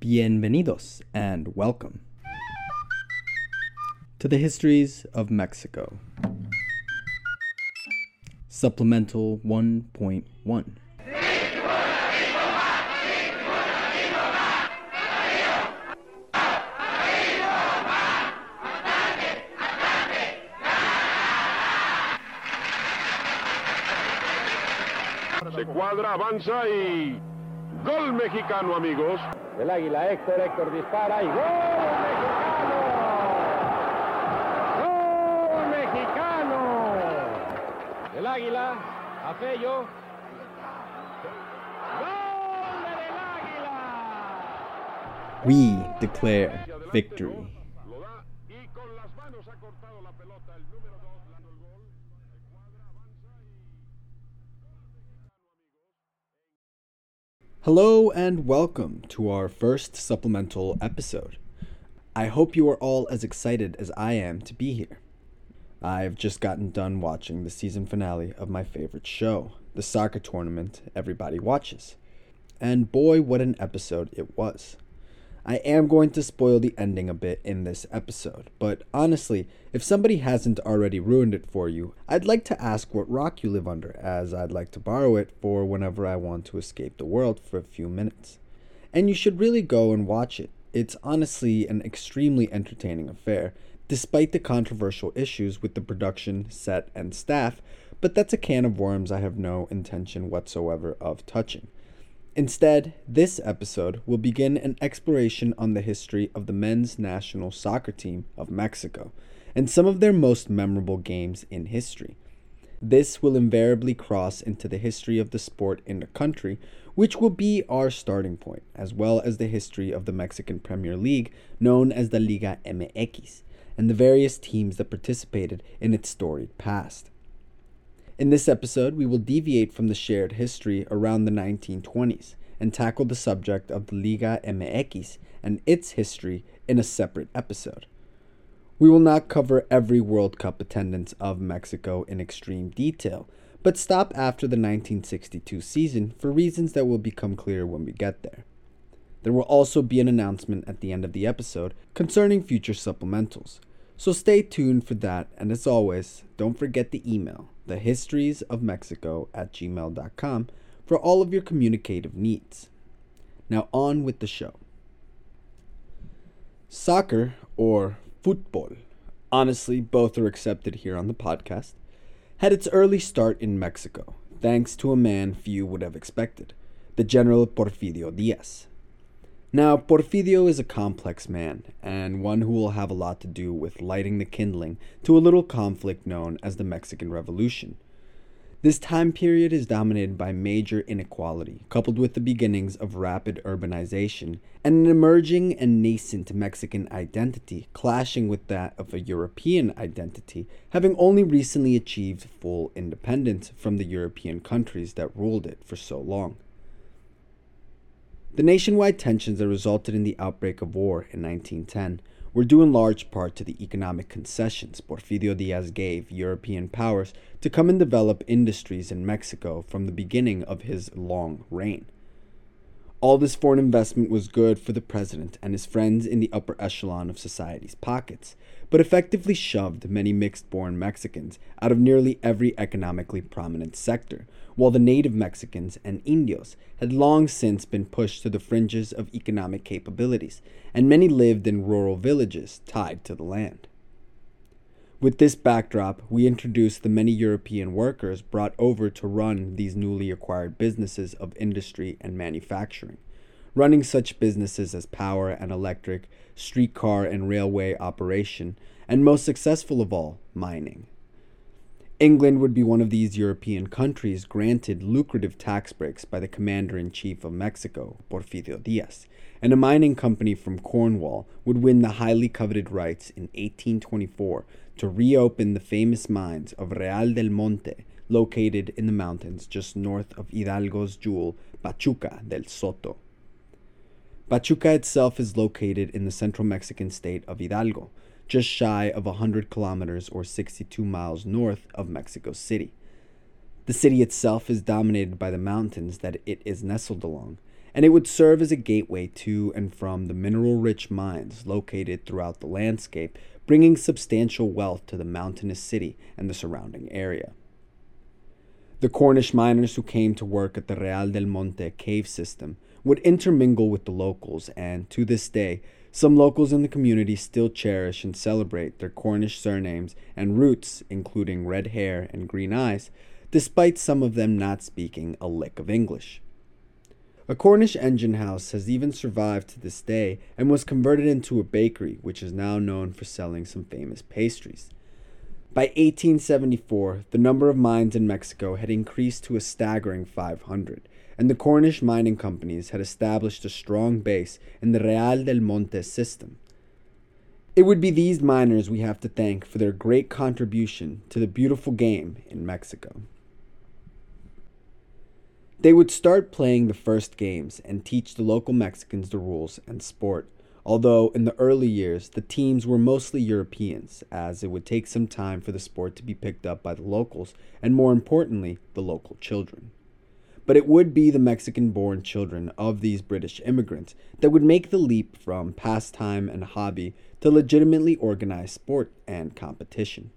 Bienvenidos and welcome to the Histories of Mexico. Supplemental 1.1. Se cuadra, avanza y. Gol mexicano, amigos. El águila, Héctor, Héctor dispara y ¡gol mexicano! ¡Gol mexicano! El águila, a Fello. ¡Gol del águila! We declare victory. Lo da y con las manos ha cortado la pelota. El número 2 dando el gol. Se cuadra, avanza y. Hello and welcome to our first supplemental episode. I hope you are all as excited as I am to be here. I've just gotten done watching the season finale of my favorite show, the soccer tournament everybody watches. And boy, what an episode it was. I am going to spoil the ending a bit in this episode, but honestly, if somebody hasn't already ruined it for you, I'd like to ask what rock you live under, as I'd like to borrow it for whenever I want to escape the world for a few minutes. And you should really go and watch it. It's honestly an extremely entertaining affair, despite the controversial issues with the production, set, and staff, but that's a can of worms I have no intention whatsoever of touching. Instead, this episode will begin an exploration on the history of the men's national soccer team of Mexico and some of their most memorable games in history. This will invariably cross into the history of the sport in the country, which will be our starting point, as well as the history of the Mexican Premier League, known as the Liga MX, and the various teams that participated in its storied past. In this episode, we will deviate from the shared history around the 1920s and tackle the subject of the Liga MX and its history in a separate episode. We will not cover every World Cup attendance of Mexico in extreme detail, but stop after the 1962 season for reasons that will become clear when we get there. There will also be an announcement at the end of the episode concerning future supplementals, so stay tuned for that, and as always, don't forget the email, thehistoriesofmexico at gmail.com, for all of your communicative needs. Now, on with the show. Soccer, or football, honestly, both are accepted here on the podcast, had its early start in Mexico, thanks to a man few would have expected, the General Porfirio Diaz. Now, Porfirio is a complex man, and one who will have a lot to do with lighting the kindling to a little conflict known as the Mexican Revolution. This time period is dominated by major inequality, coupled with the beginnings of rapid urbanization and an emerging and nascent Mexican identity clashing with that of a European identity, having only recently achieved full independence from the European countries that ruled it for so long. The nationwide tensions that resulted in the outbreak of war in 1910 were due in large part to the economic concessions Porfirio Diaz gave European powers to come and develop industries in Mexico from the beginning of his long reign. All this foreign investment was good for the president and his friends in the upper echelon of society's pockets, but effectively shoved many mixed born Mexicans out of nearly every economically prominent sector, while the native Mexicans and Indios had long since been pushed to the fringes of economic capabilities, and many lived in rural villages tied to the land. With this backdrop, we introduce the many European workers brought over to run these newly acquired businesses of industry and manufacturing, running such businesses as power and electric, streetcar and railway operation, and most successful of all, mining. England would be one of these European countries granted lucrative tax breaks by the commander in chief of Mexico, Porfirio Diaz, and a mining company from Cornwall would win the highly coveted rights in 1824 to reopen the famous mines of Real del Monte, located in the mountains just north of Hidalgo's jewel, Pachuca del Soto. Pachuca itself is located in the central Mexican state of Hidalgo, just shy of 100 kilometers or 62 miles north of Mexico City. The city itself is dominated by the mountains that it is nestled along, and it would serve as a gateway to and from the mineral rich mines located throughout the landscape, bringing substantial wealth to the mountainous city and the surrounding area. The Cornish miners who came to work at the Real del Monte cave system would intermingle with the locals, and to this day, some locals in the community still cherish and celebrate their Cornish surnames and roots, including red hair and green eyes, despite some of them not speaking a lick of English. A Cornish engine house has even survived to this day and was converted into a bakery, which is now known for selling some famous pastries. By 1874, the number of mines in Mexico had increased to a staggering 500, and the Cornish mining companies had established a strong base in the Real del Monte system. It would be these miners we have to thank for their great contribution to the beautiful game in Mexico. They would start playing the first games and teach the local Mexicans the rules and sport, although in the early years the teams were mostly Europeans, as it would take some time for the sport to be picked up by the locals and, more importantly, the local children. But it would be the Mexican born children of these British immigrants that would make the leap from pastime and hobby to legitimately organized sport and competition.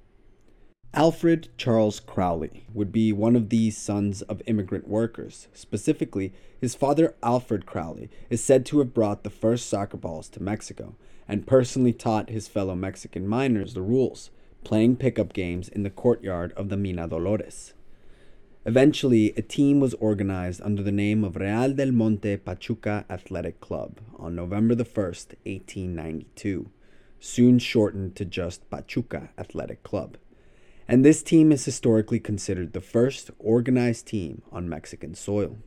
Alfred Charles Crowley would be one of these sons of immigrant workers. Specifically, his father Alfred Crowley is said to have brought the first soccer balls to Mexico and personally taught his fellow Mexican miners the rules, playing pickup games in the courtyard of the Mina Dolores. Eventually, a team was organized under the name of Real del Monte Pachuca Athletic Club on November the 1st, 1892, soon shortened to just Pachuca Athletic Club and this team is historically considered the first organized team on Mexican soil.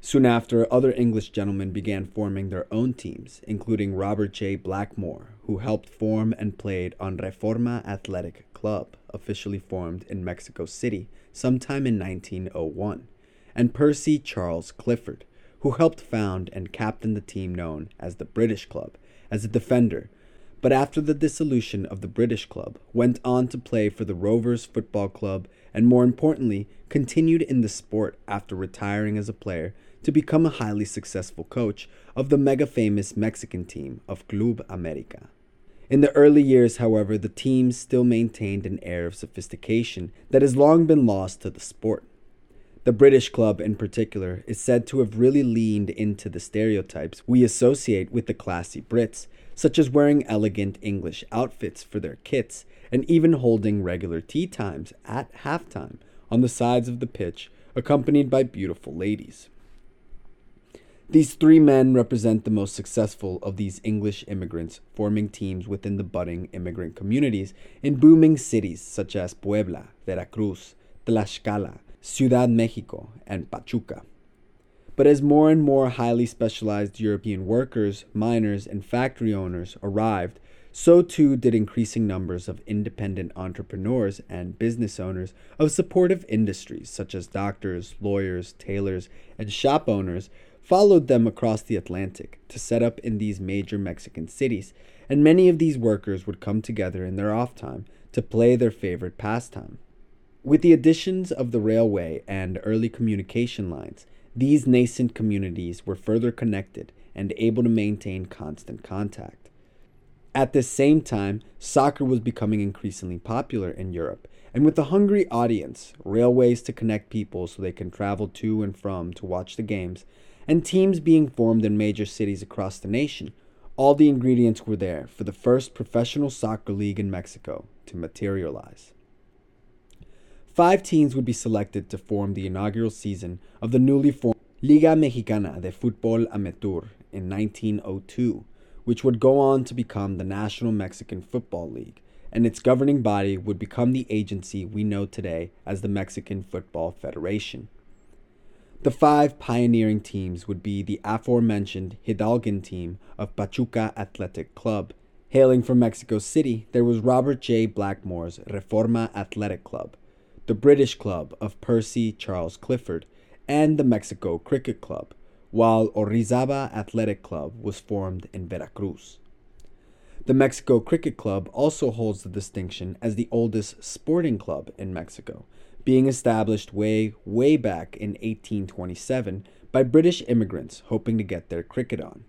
Soon after, other English gentlemen began forming their own teams, including Robert J. Blackmore, who helped form and played on Reforma Athletic Club, officially formed in Mexico City sometime in 1901, and Percy Charles Clifford, who helped found and captain the team known as the British Club as a defender but after the dissolution of the British club, went on to play for the Rovers Football Club and more importantly, continued in the sport after retiring as a player to become a highly successful coach of the mega famous Mexican team of Club America. In the early years, however, the team still maintained an air of sophistication that has long been lost to the sport. The British club, in particular, is said to have really leaned into the stereotypes we associate with the classy Brits such as wearing elegant English outfits for their kits and even holding regular tea times at halftime on the sides of the pitch, accompanied by beautiful ladies. These three men represent the most successful of these English immigrants forming teams within the budding immigrant communities in booming cities such as Puebla, Veracruz, Tlaxcala, Ciudad Mexico, and Pachuca. But as more and more highly specialized European workers, miners, and factory owners arrived, so too did increasing numbers of independent entrepreneurs and business owners of supportive industries such as doctors, lawyers, tailors, and shop owners followed them across the Atlantic to set up in these major Mexican cities, and many of these workers would come together in their off time to play their favorite pastime. With the additions of the railway and early communication lines, these nascent communities were further connected and able to maintain constant contact. At the same time, soccer was becoming increasingly popular in Europe, and with a hungry audience, railways to connect people so they can travel to and from to watch the games, and teams being formed in major cities across the nation, all the ingredients were there for the first professional soccer league in Mexico to materialize. Five teams would be selected to form the inaugural season of the newly formed Liga Mexicana de Fútbol Amateur in 1902, which would go on to become the National Mexican Football League, and its governing body would become the agency we know today as the Mexican Football Federation. The five pioneering teams would be the aforementioned Hidalgan team of Pachuca Athletic Club. Hailing from Mexico City, there was Robert J. Blackmore's Reforma Athletic Club, the British club of Percy Charles Clifford, and the Mexico Cricket Club, while Orizaba Athletic Club was formed in Veracruz. The Mexico Cricket Club also holds the distinction as the oldest sporting club in Mexico, being established way, way back in 1827 by British immigrants hoping to get their cricket on.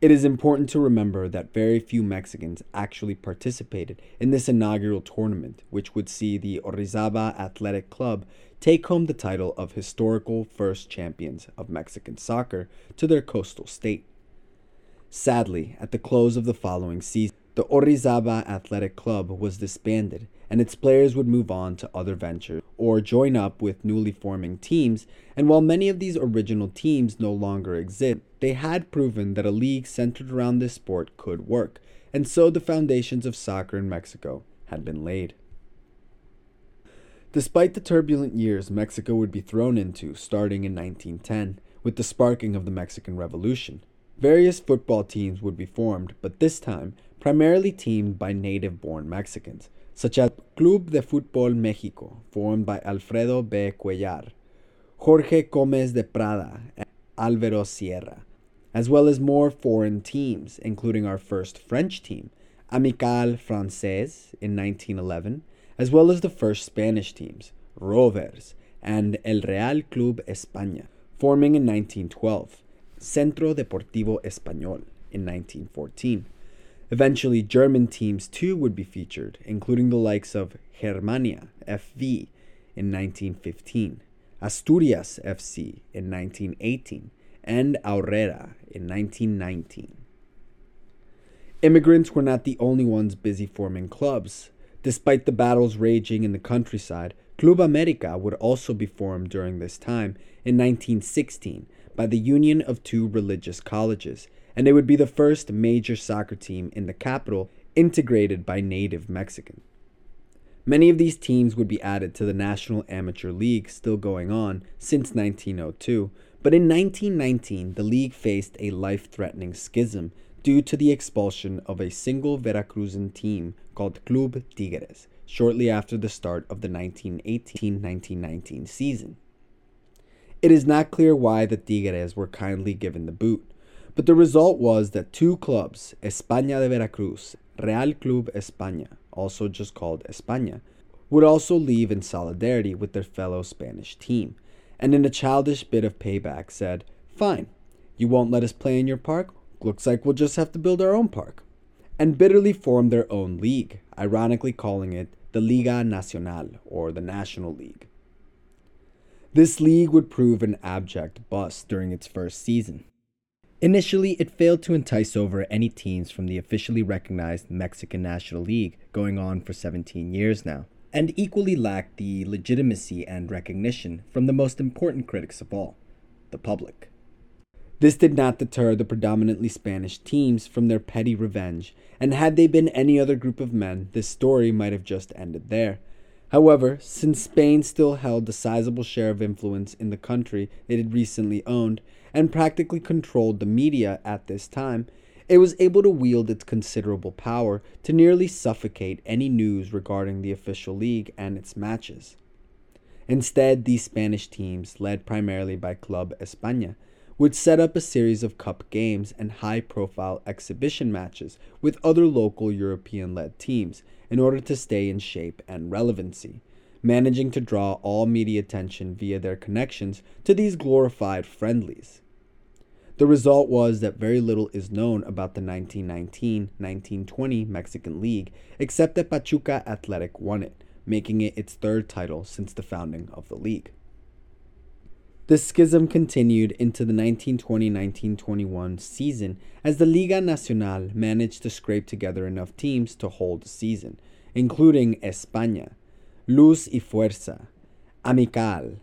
It is important to remember that very few Mexicans actually participated in this inaugural tournament, which would see the Orizaba Athletic Club take home the title of historical first champions of Mexican soccer to their coastal state. Sadly, at the close of the following season, the Orizaba Athletic Club was disbanded, and its players would move on to other ventures or join up with newly forming teams. And while many of these original teams no longer exist, they had proven that a league centered around this sport could work, and so the foundations of soccer in Mexico had been laid. Despite the turbulent years Mexico would be thrown into starting in 1910 with the sparking of the Mexican Revolution, various football teams would be formed, but this time primarily teamed by native born Mexicans, such as Club de Fútbol México, formed by Alfredo B. Cuellar, Jorge Gómez de Prada, and Alvaro Sierra, as well as more foreign teams, including our first French team, Amical Française in 1911, as well as the first Spanish teams, Rovers and El Real Club España, forming in 1912, Centro Deportivo Español in 1914. Eventually, German teams too would be featured, including the likes of Germania FV in 1915, Asturias FC in 1918, and Aurrera in 1919. Immigrants were not the only ones busy forming clubs. Despite the battles raging in the countryside, Club America would also be formed during this time in 1916 by the union of two religious colleges and it would be the first major soccer team in the capital integrated by native Mexicans. Many of these teams would be added to the National Amateur League still going on since 1902, but in 1919 the league faced a life threatening schism due to the expulsion of a single Veracruzan team called Club Tigres shortly after the start of the 1918 1919 season. It is not clear why the Tigres were kindly given the boot, but the result was that two clubs, España de Veracruz, Real Club España, also just called España, would also leave in solidarity with their fellow Spanish team, and in a childish bit of payback said, Fine, you won't let us play in your park? Looks like we'll just have to build our own park. And bitterly formed their own league, ironically calling it the Liga Nacional, or the National League. This league would prove an abject bust during its first season. Initially, it failed to entice over any teams from the officially recognized Mexican National League, going on for 17 years now, and equally lacked the legitimacy and recognition from the most important critics of all the public. This did not deter the predominantly Spanish teams from their petty revenge, and had they been any other group of men, this story might have just ended there. However, since Spain still held a sizable share of influence in the country it had recently owned, and practically controlled the media at this time, it was able to wield its considerable power to nearly suffocate any news regarding the official league and its matches. Instead, these Spanish teams, led primarily by Club España, would set up a series of cup games and high profile exhibition matches with other local European led teams in order to stay in shape and relevancy managing to draw all media attention via their connections to these glorified friendlies. The result was that very little is known about the 1919 1920 Mexican League, except that Pachuca Athletic won it, making it its third title since the founding of the league. The schism continued into the 1920 1921 season as the Liga Nacional managed to scrape together enough teams to hold the season, including España, Luz y Fuerza, Amical,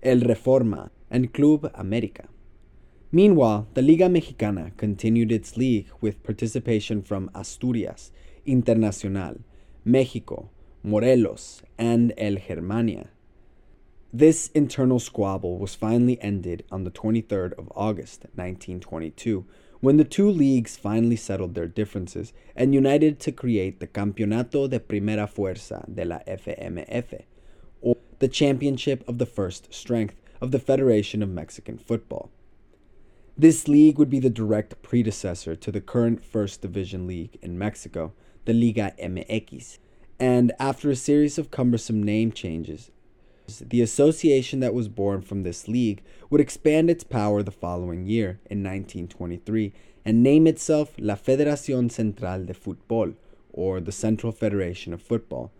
El Reforma, and Club America. Meanwhile, the Liga Mexicana continued its league with participation from Asturias, Internacional, Mexico, Morelos, and El Germania. This internal squabble was finally ended on the 23rd of August, 1922, when the two leagues finally settled their differences and united to create the Campeonato de Primera Fuerza de la FMF, or the championship of the first strength of the Federation of Mexican Football. This league would be the direct predecessor to the current First Division League in Mexico, the Liga MX, and after a series of cumbersome name changes, The association that was born from this league would expand its power the following year, in 1923, and name itself La Federación Central de Fútbol, or the Central Federation of Football.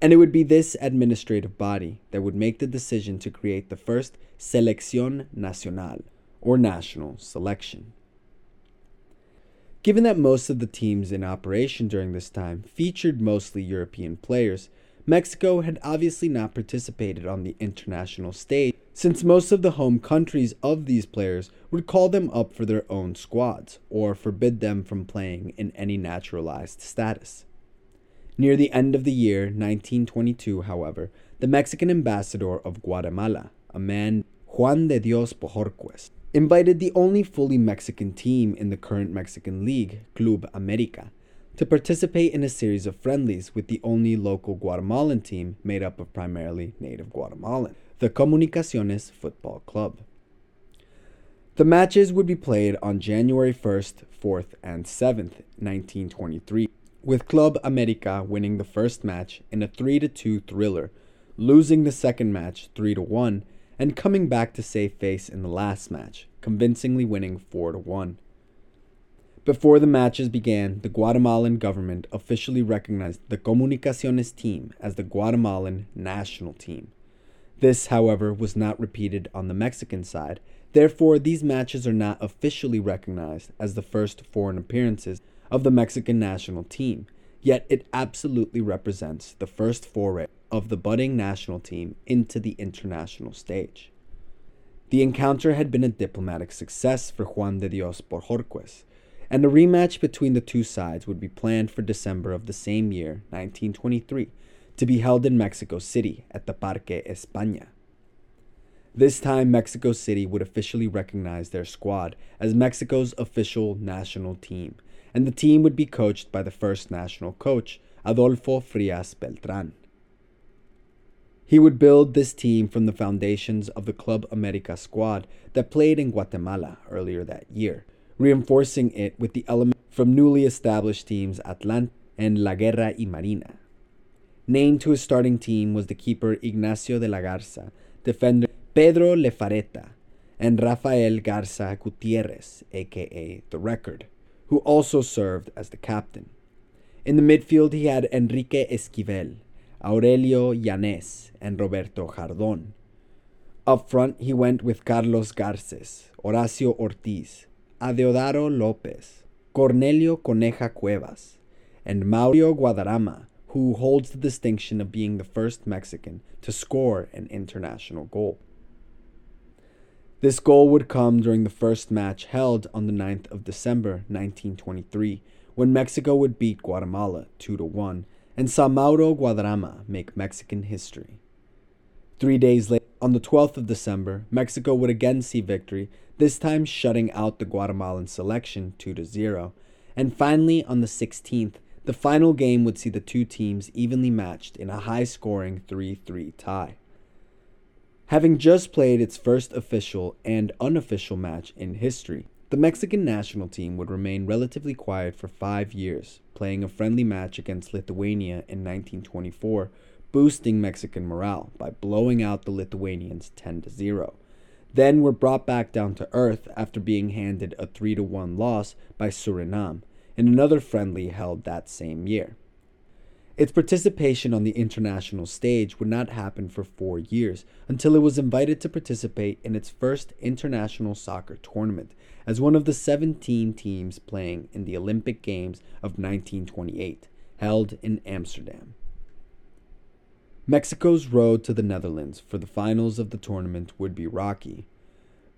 And it would be this administrative body that would make the decision to create the first Selección Nacional, or national selection. Given that most of the teams in operation during this time featured mostly European players, Mexico had obviously not participated on the international stage, since most of the home countries of these players would call them up for their own squads, or forbid them from playing in any naturalized status. Near the end of the year 1922, however, the Mexican ambassador of Guatemala, a man Juan de Dios Bojorquez, invited the only fully Mexican team in the current Mexican league, Club America, to participate in a series of friendlies with the only local Guatemalan team made up of primarily native Guatemalan, the Comunicaciones Football Club. The matches would be played on January 1st, 4th, and 7th, 1923, with Club America winning the first match in a 3 2 thriller, losing the second match 3 1, and coming back to save face in the last match, convincingly winning 4 1. Before the matches began, the Guatemalan government officially recognized the Comunicaciones team as the Guatemalan national team. This, however, was not repeated on the Mexican side, therefore, these matches are not officially recognized as the first foreign appearances of the Mexican national team, yet it absolutely represents the first foray of the budding national team into the international stage. The encounter had been a diplomatic success for Juan de Dios Bojorquez and a rematch between the two sides would be planned for December of the same year, 1923, to be held in Mexico City at the Parque España. This time, Mexico City would officially recognize their squad as Mexico's official national team, and the team would be coached by the first national coach, Adolfo Frias Beltran. He would build this team from the foundations of the Club America squad that played in Guatemala earlier that year, reinforcing it with the element from newly established teams Atlante and La Guerra y Marina. Named to his starting team was the keeper Ignacio de la Garza, defender Pedro Lefareta, and Rafael Garza Gutierrez, aka The Record, who also served as the captain. In the midfield, he had Enrique Esquivel, Aurelio Yanes, and Roberto Jardon. Up front, he went with Carlos Garces, Horacio Ortiz, Adeodaro Lopez, Cornelio Coneja Cuevas, and Mario Guadarrama, who holds the distinction of being the first Mexican to score an international goal. This goal would come during the first match held on the 9th of December 1923, when Mexico would beat Guatemala 2 to 1 and saw Mauro Guadarrama make Mexican history. Three days later, on the 12th of December, Mexico would again see victory, this time shutting out the Guatemalan selection 2 0. And finally, on the 16th, the final game would see the two teams evenly matched in a high scoring 3 3 tie. Having just played its first official and unofficial match in history, the Mexican national team would remain relatively quiet for five years, playing a friendly match against Lithuania in 1924 boosting Mexican morale by blowing out the Lithuanians 10 to 0. Then were brought back down to earth after being handed a 3 to 1 loss by Suriname in another friendly held that same year. Its participation on the international stage would not happen for four years until it was invited to participate in its first international soccer tournament as one of the 17 teams playing in the Olympic Games of 1928, held in Amsterdam. Mexico's road to the Netherlands for the finals of the tournament would be rocky.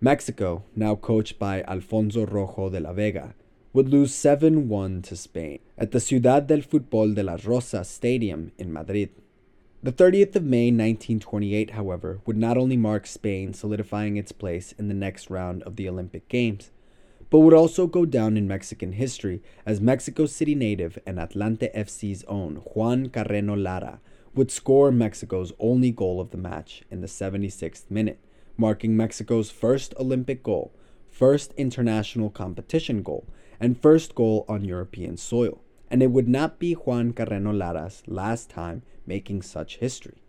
Mexico, now coached by Alfonso Rojo de la Vega, would lose 7 1 to Spain at the Ciudad del Fútbol de las Rosas Stadium in Madrid. The 30th of May 1928, however, would not only mark Spain solidifying its place in the next round of the Olympic Games, but would also go down in Mexican history as Mexico City native and Atlante FC's own Juan Carreno Lara would score Mexico's only goal of the match in the 76th minute, marking Mexico's first Olympic goal, first international competition goal, and first goal on European soil. And it would not be Juan Carreno Lara's last time making such history.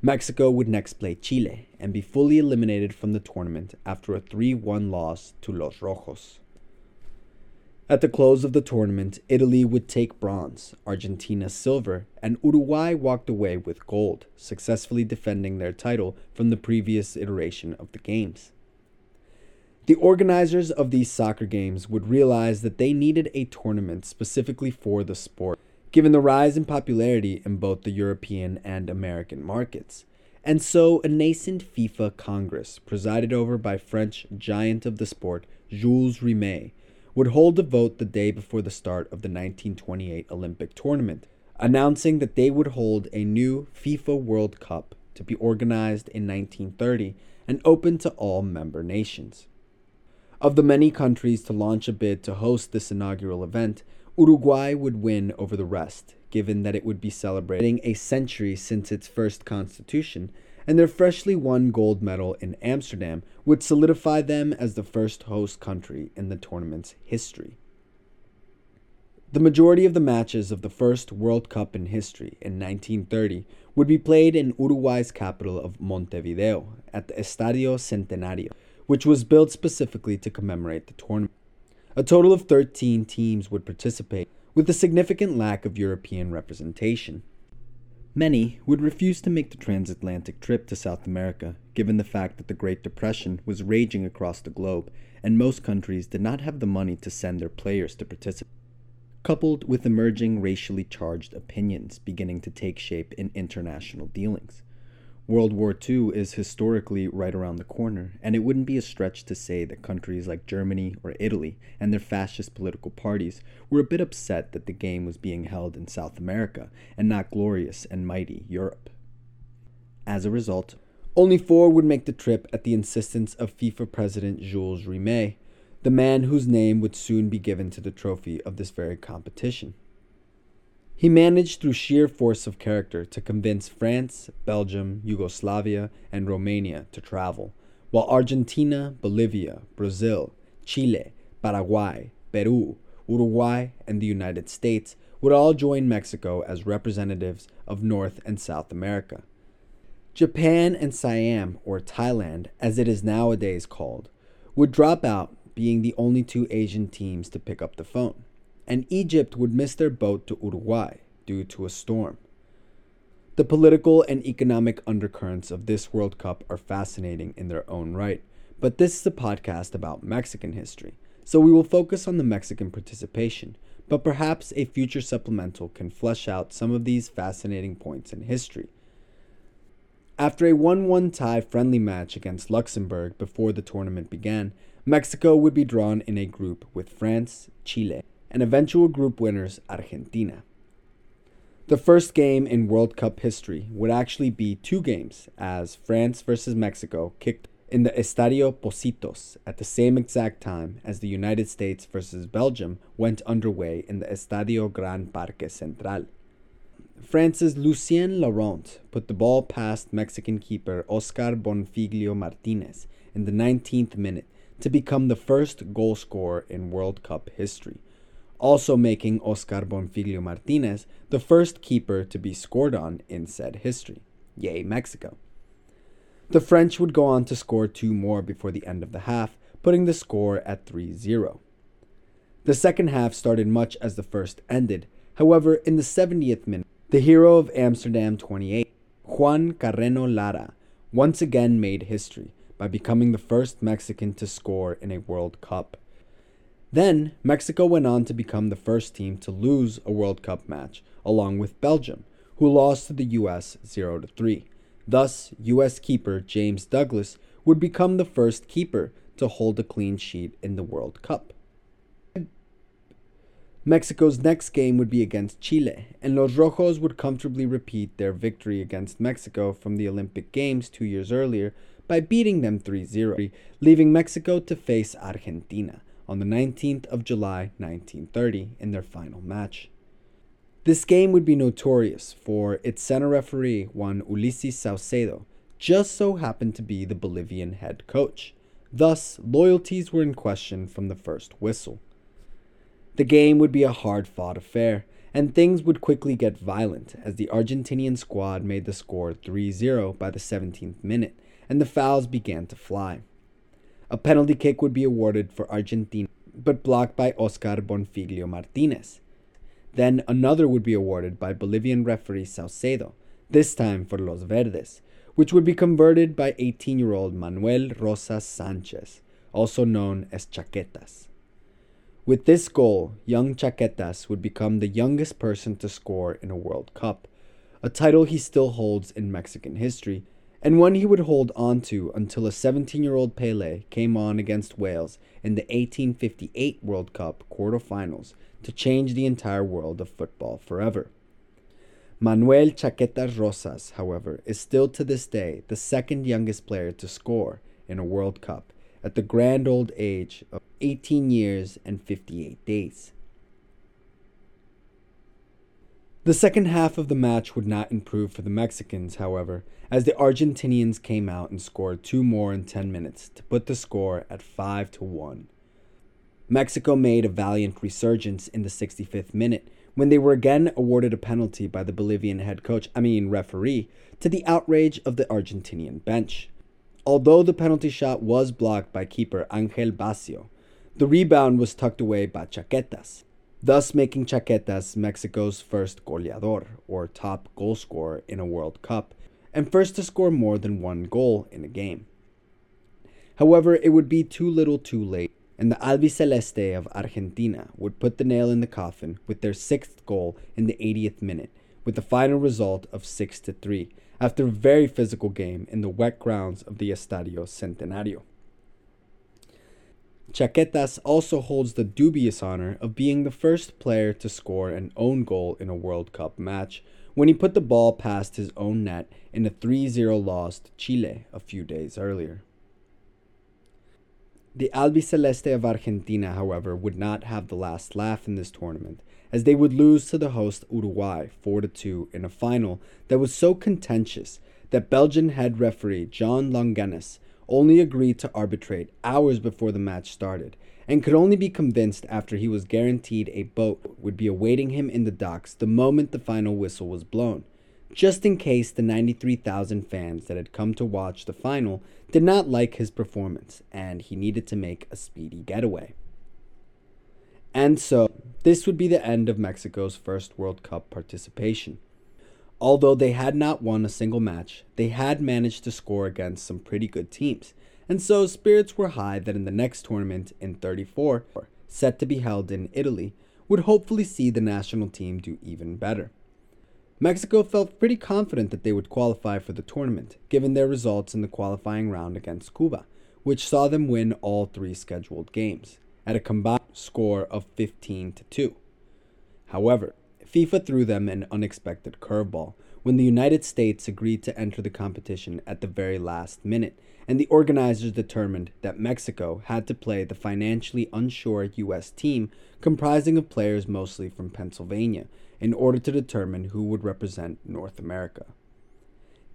Mexico would next play Chile and be fully eliminated from the tournament after a 3 1 loss to Los Rojos. At the close of the tournament, Italy would take bronze, Argentina silver, and Uruguay walked away with gold, successfully defending their title from the previous iteration of the Games. The organizers of these soccer games would realize that they needed a tournament specifically for the sport, given the rise in popularity in both the European and American markets. And so a nascent FIFA Congress, presided over by French giant of the sport, Jules Rimet, would hold a vote the day before the start of the 1928 Olympic tournament, announcing that they would hold a new FIFA World Cup to be organized in 1930 and open to all member nations. Of the many countries to launch a bid to host this inaugural event, Uruguay would win over the rest, given that it would be celebrating a century since its first constitution and their freshly won gold medal in Amsterdam would solidify them as the first host country in the tournament's history. The majority of the matches of the first World Cup in history in 1930 would be played in Uruguay's capital of Montevideo at the Estadio Centenario, which was built specifically to commemorate the tournament. A total of 13 teams would participate, with a significant lack of European representation. Many would refuse to make the transatlantic trip to South America, given the fact that the Great Depression was raging across the globe, and most countries did not have the money to send their players to participate. Coupled with emerging racially charged opinions beginning to take shape in international dealings. World War II is historically right around the corner, and it wouldn't be a stretch to say that countries like Germany or Italy and their fascist political parties were a bit upset that the game was being held in South America and not glorious and mighty Europe. As a result, only four would make the trip at the insistence of FIFA President Jules Rimet, the man whose name would soon be given to the trophy of this very competition. He managed through sheer force of character to convince France, Belgium, Yugoslavia, and Romania to travel, while Argentina, Bolivia, Brazil, Chile, Paraguay, Peru, Uruguay, and the United States would all join Mexico as representatives of North and South America. Japan and Siam, or Thailand as it is nowadays called, would drop out, being the only two Asian teams to pick up the phone and Egypt would miss their boat to Uruguay due to a storm. The political and economic undercurrents of this World Cup are fascinating in their own right, but this is a podcast about Mexican history, so we will focus on the Mexican participation, but perhaps a future supplemental can flesh out some of these fascinating points in history. After a 1 1 tie friendly match against Luxembourg before the tournament began, Mexico would be drawn in a group with France, Chile, and eventual group winners Argentina. The first game in World Cup history would actually be two games, as France versus Mexico kicked in the Estadio Pocitos at the same exact time as the United States versus Belgium went underway in the Estadio Gran Parque Central. France's Lucien Laurent put the ball past Mexican keeper Oscar Bonfiglio Martinez in the 19th minute to become the first goal scorer in World Cup history also making Oscar Bonfiglio Martinez the first keeper to be scored on in said history. Yay, Mexico. The French would go on to score two more before the end of the half, putting the score at 3 0. The second half started much as the first ended. However, in the 70th minute, the hero of Amsterdam 28, Juan Carreno Lara, once again made history by becoming the first Mexican to score in a World Cup. Then, Mexico went on to become the first team to lose a World Cup match, along with Belgium, who lost to the US 0 3. Thus, US keeper James Douglas would become the first keeper to hold a clean sheet in the World Cup. Mexico's next game would be against Chile, and Los Rojos would comfortably repeat their victory against Mexico from the Olympic Games two years earlier by beating them 3 0, leaving Mexico to face Argentina on the 19th of July 1930 in their final match. This game would be notorious for its center referee, Juan Ulises Saucedo, just so happened to be the Bolivian head coach. Thus, loyalties were in question from the first whistle. The game would be a hard fought affair, and things would quickly get violent as the Argentinian squad made the score 3 0 by the 17th minute, and the fouls began to fly. A penalty kick would be awarded for Argentina, but blocked by Oscar Bonfiglio Martinez. Then another would be awarded by Bolivian referee Saucedo, this time for Los Verdes, which would be converted by 18 year old Manuel Rosas Sanchez, also known as Chaquetas. With this goal, young Chaquetas would become the youngest person to score in a World Cup, a title he still holds in Mexican history, and one he would hold on to until a 17 year old Pele came on against Wales in the 1858 World Cup quarterfinals to change the entire world of football forever. Manuel Chaquetas Rosas, however, is still to this day the second youngest player to score in a World Cup at the grand old age of 18 years and 58 days. The second half of the match would not improve for the Mexicans, however, as the Argentinians came out and scored two more in 10 minutes to put the score at 5 to 1. Mexico made a valiant resurgence in the 65th minute when they were again awarded a penalty by the Bolivian head coach, I mean referee, to the outrage of the Argentinian bench. Although the penalty shot was blocked by keeper Angel Bossio, the rebound was tucked away by Chaquetas, thus making Chaquetas Mexico's first goleador, or top goal scorer in a World Cup, and first to score more than one goal in a game. However, it would be too little too late and the Albiceleste of Argentina would put the nail in the coffin with their sixth goal in the 80th minute, with the final result of 6 to 3, after a very physical game in the wet grounds of the Estadio Centenario. Chaquetas also holds the dubious honor of being the first player to score an own goal in a World Cup match when he put the ball past his own net in a 3 0 loss to Chile a few days earlier. The Albiceleste of Argentina, however, would not have the last laugh in this tournament, as they would lose to the host Uruguay 4 2 in a final that was so contentious that Belgian head referee John Langenus only agreed to arbitrate hours before the match started, and could only be convinced after he was guaranteed a boat would be awaiting him in the docks the moment the final whistle was blown just in case the 93,000 fans that had come to watch the final did not like his performance and he needed to make a speedy getaway. And so, this would be the end of Mexico's first World Cup participation. Although they had not won a single match, they had managed to score against some pretty good teams, and so spirits were high that in the next tournament in 34, set to be held in Italy, would hopefully see the national team do even better. Mexico felt pretty confident that they would qualify for the tournament, given their results in the qualifying round against Cuba, which saw them win all three scheduled games, at a combined score of 15 to 2. However, FIFA threw them an unexpected curveball when the United States agreed to enter the competition at the very last minute, and the organizers determined that Mexico had to play the financially unsure U.S. team comprising of players mostly from Pennsylvania in order to determine who would represent North America.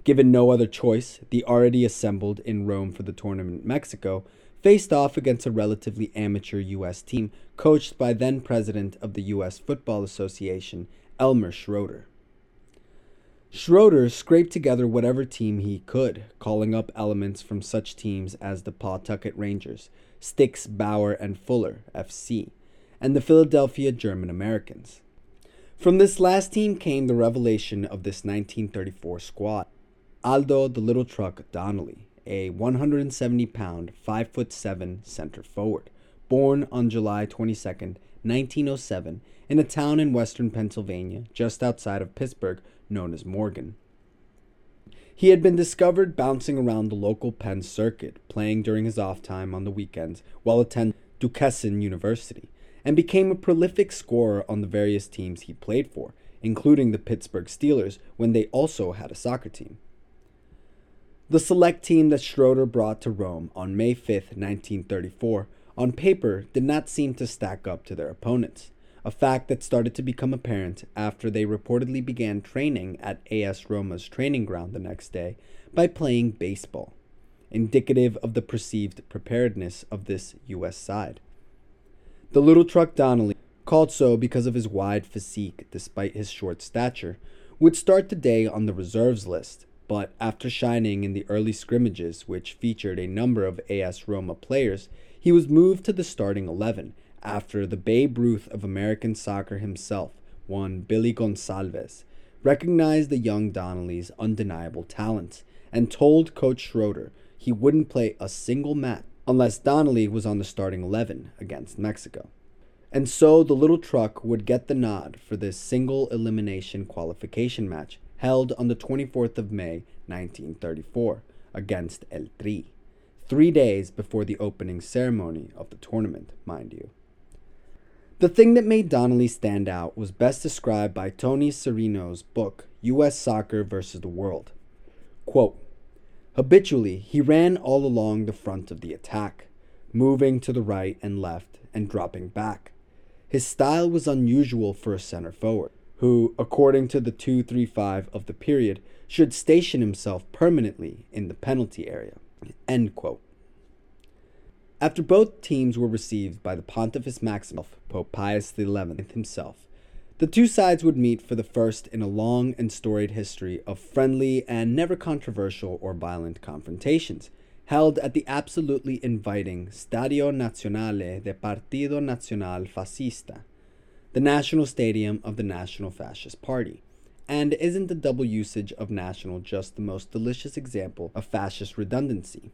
Given no other choice, the already assembled in Rome for the tournament Mexico faced off against a relatively amateur U.S. team coached by then president of the U.S. Football Association, Elmer Schroeder. Schroeder scraped together whatever team he could, calling up elements from such teams as the Pawtucket Rangers, Stix, Baer, and Fuller, FC, and the Philadelphia German Americans. From this last team came the revelation of this 1934 squad. Aldo the Little Truck Donelli, a 170 pound, 5 foot 7 center forward, born on July 22, 1907, in a town in western Pennsylvania just outside of Pittsburgh known as Morgan. He had been discovered bouncing around the local Penn circuit, playing during his off time on the weekends while attending Duquesne University and became a prolific scorer on the various teams he played for, including the Pittsburgh Steelers when they also had a soccer team. The select team that Schroeder brought to Rome on May 5, 1934, on paper did not seem to stack up to their opponents, a fact that started to become apparent after they reportedly began training at AS Roma's training ground the next day by playing baseball, indicative of the perceived preparedness of this U.S. side. The little truck Donelli called so because of his wide physique despite his short stature, would start the day on the reserves list, but after shining in the early scrimmages, which featured a number of AS Roma players, he was moved to the starting 11 after the Babe Ruth of American soccer himself, one Billy Gonçalves, recognized the young Donelli's undeniable talents and told Coach Schroeder he wouldn't play a single match unless Donelli was on the starting 11 against Mexico. And so the little truck would get the nod for this single elimination qualification match held on the 24th of May 1934 against El Tri, three days before the opening ceremony of the tournament, mind you. The thing that made Donelli stand out was best described by Tony Cirino's book, U.S. Soccer versus the World. Quote, Habitually, he ran all along the front of the attack, moving to the right and left and dropping back. His style was unusual for a center forward, who, according to the 235 of the period, should station himself permanently in the penalty area. After both teams were received by the Pontifex Maximus, Pope Pius XI himself, the two sides would meet for the first in a long and storied history of friendly and never controversial or violent confrontations, held at the absolutely inviting Stadio Nazionale de Partido Nacional Fascista, the national stadium of the National Fascist Party. And isn't the double usage of national just the most delicious example of fascist redundancy?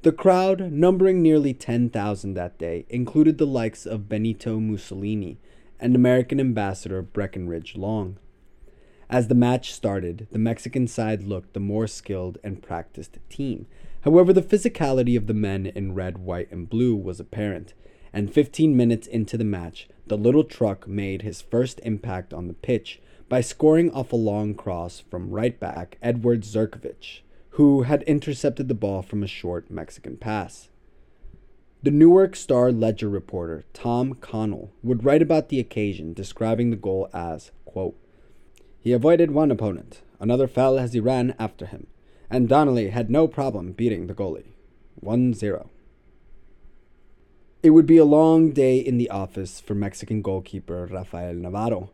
The crowd, numbering nearly 10,000 that day, included the likes of Benito Mussolini and American Ambassador Breckinridge Long. As the match started, the Mexican side looked the more skilled and practiced team. However, the physicality of the men in red, white, and blue was apparent, and 15 minutes into the match, the little truck made his first impact on the pitch by scoring off a long cross from right back Edward Zurkovich who had intercepted the ball from a short Mexican pass. The Newark Star Ledger reporter Tom Connell would write about the occasion, describing the goal as, quote, He avoided one opponent, another fell as he ran after him, and Donelli had no problem beating the goalie. 1 0. It would be a long day in the office for Mexican goalkeeper Rafael Navarro,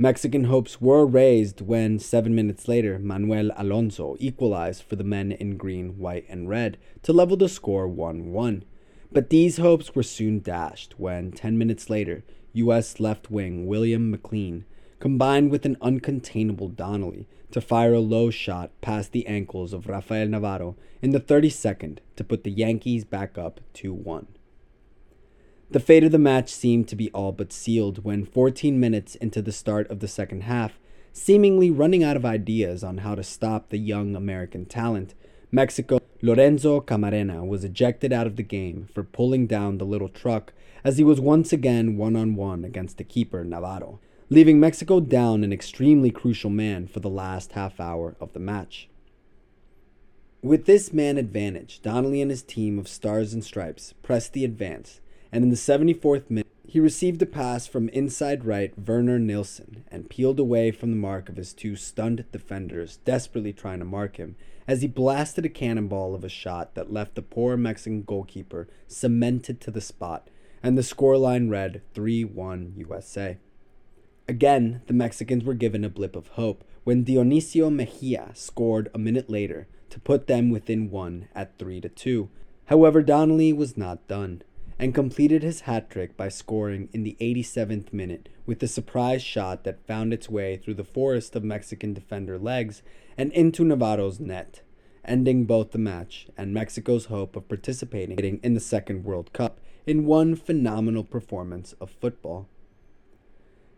Mexican hopes were raised when, seven minutes later, Manuel Alonso equalized for the men in green, white, and red to level the score 1 1. But these hopes were soon dashed when, ten minutes later, U.S. left wing William McLean combined with an uncontainable Donelli to fire a low shot past the ankles of Rafael Navarro in the 32nd to put the Yankees back up 2 1. The fate of the match seemed to be all but sealed when, 14 minutes into the start of the second half, seemingly running out of ideas on how to stop the young American talent, Mexico Lorenzo Camarena was ejected out of the game for pulling down the little truck as he was once again one on one against the keeper Navarro, leaving Mexico down an extremely crucial man for the last half hour of the match. With this man advantage, Donelli and his team of stars and stripes pressed the advance and in the 74th minute, he received a pass from inside right Werner Nilsen and peeled away from the mark of his two stunned defenders, desperately trying to mark him, as he blasted a cannonball of a shot that left the poor Mexican goalkeeper cemented to the spot, and the scoreline read 3 1 USA. Again, the Mexicans were given a blip of hope when Dionisio Mejia scored a minute later to put them within one at 3 2. However, Donelli was not done and completed his hat trick by scoring in the 87th minute with a surprise shot that found its way through the forest of Mexican defender legs and into Navarro's net, ending both the match and Mexico's hope of participating in the second World Cup in one phenomenal performance of football.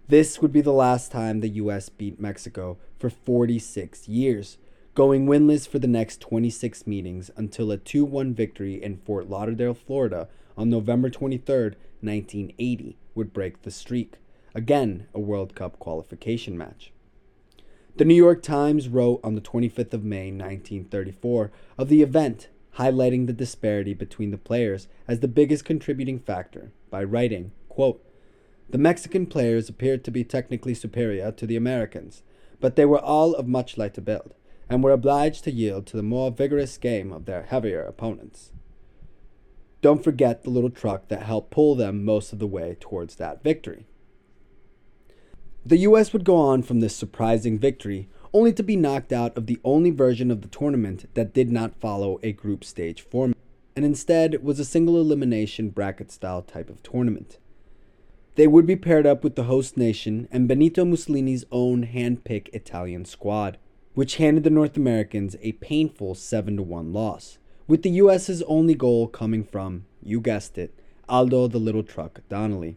This would be the last time the US beat Mexico for 46 years, going winless for the next 26 meetings until a 2 1 victory in Fort Lauderdale, Florida on November 23, 1980, would break the streak. Again, a World Cup qualification match. The New York Times wrote on the 25th of May 1934 of the event, highlighting the disparity between the players as the biggest contributing factor by writing, quote, The Mexican players appeared to be technically superior to the Americans, but they were all of much lighter build and were obliged to yield to the more vigorous game of their heavier opponents. don't forget the little truck that helped pull them most of the way towards that victory. The US would go on from this surprising victory only to be knocked out of the only version of the tournament that did not follow a group stage format, and instead was a single elimination bracket style type of tournament. They would be paired up with the host nation and Benito Mussolini's own hand-picked Italian squad, which handed the North Americans a painful 7 1 loss, with the US's only goal coming from, you guessed it, Aldo the Little Truck Donelli.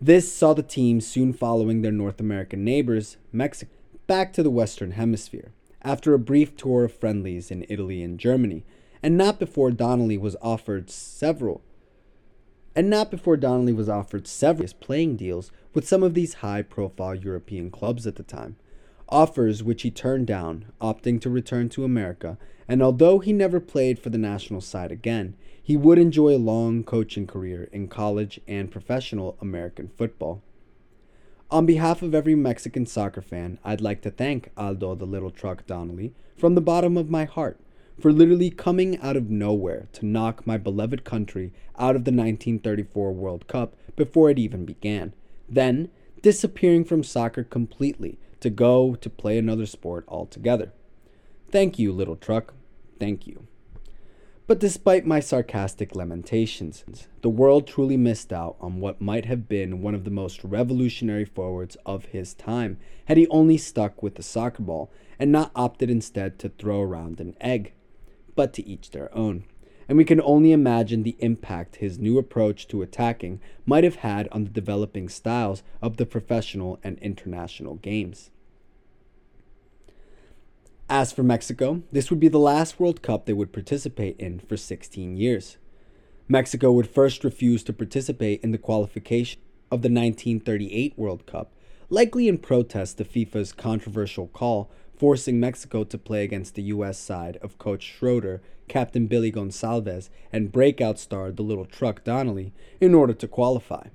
This saw the team soon following their North American neighbors, Mexico, back to the Western Hemisphere after a brief tour of friendlies in Italy and Germany, and not before Donelli was offered several and not before Donelli was offered several playing deals with some of these high profile European clubs at the time, offers which he turned down, opting to return to America, and although he never played for the national side again, he would enjoy a long coaching career in college and professional American football. On behalf of every Mexican soccer fan, I'd like to thank Aldo the Little Truck Donelli from the bottom of my heart for literally coming out of nowhere to knock my beloved country out of the 1934 World Cup before it even began, then disappearing from soccer completely to go to play another sport altogether. Thank you, little truck. Thank you. But despite my sarcastic lamentations, the world truly missed out on what might have been one of the most revolutionary forwards of his time had he only stuck with the soccer ball and not opted instead to throw around an egg. But to each their own. And we can only imagine the impact his new approach to attacking might have had on the developing styles of the professional and international games. As for Mexico, this would be the last World Cup they would participate in for 16 years. Mexico would first refuse to participate in the qualification of the 1938 World Cup, likely in protest to FIFA's controversial call forcing Mexico to play against the U.S. side of Coach Schroeder, Captain Billy Gonsalves, and breakout star the little truck Donelli in order to qualify.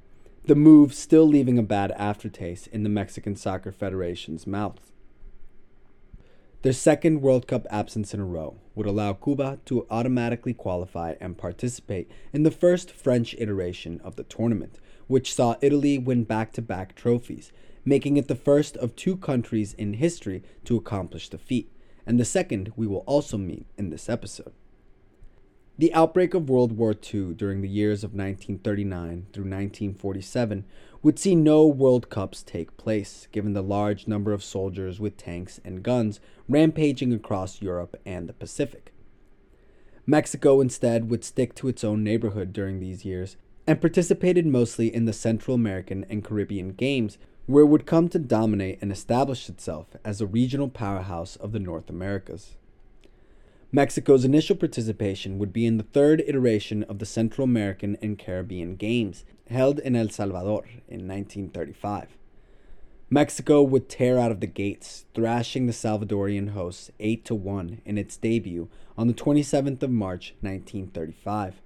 The move still leaving a bad aftertaste in the Mexican Soccer Federation's mouth. Their second World Cup absence in a row would allow Cuba to automatically qualify and participate in the first French iteration of the tournament, which saw Italy win back to back trophies, making it the first of two countries in history to accomplish the feat, and the second we will also meet in this episode. The outbreak of World War II during the years of 1939 through 1947 would see no World Cups take place, given the large number of soldiers with tanks and guns rampaging across Europe and the Pacific. Mexico instead would stick to its own neighborhood during these years and participated mostly in the Central American and Caribbean Games, where it would come to dominate and establish itself as a regional powerhouse of the North Americas. Mexico's initial participation would be in the third iteration of the Central American and Caribbean Games, held in El Salvador in 1935. Mexico would tear out of the gates, thrashing the Salvadorian hosts 8 to 1 in its debut on the 27th of March 1935.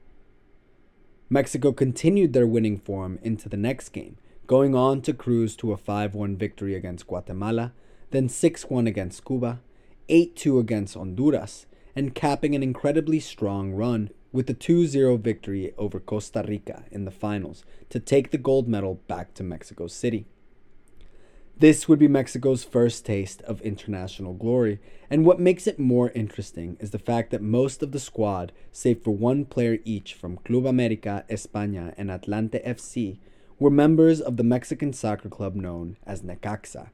Mexico continued their winning form into the next game, going on to cruise to a 5 1 victory against Guatemala, then 6 1 against Cuba, 8 2 against Honduras, and capping an incredibly strong run with a 2 0 victory over Costa Rica in the finals to take the gold medal back to Mexico City. This would be Mexico's first taste of international glory, and what makes it more interesting is the fact that most of the squad, save for one player each from Club America, España, and Atlante FC, were members of the Mexican soccer club known as Necaxa,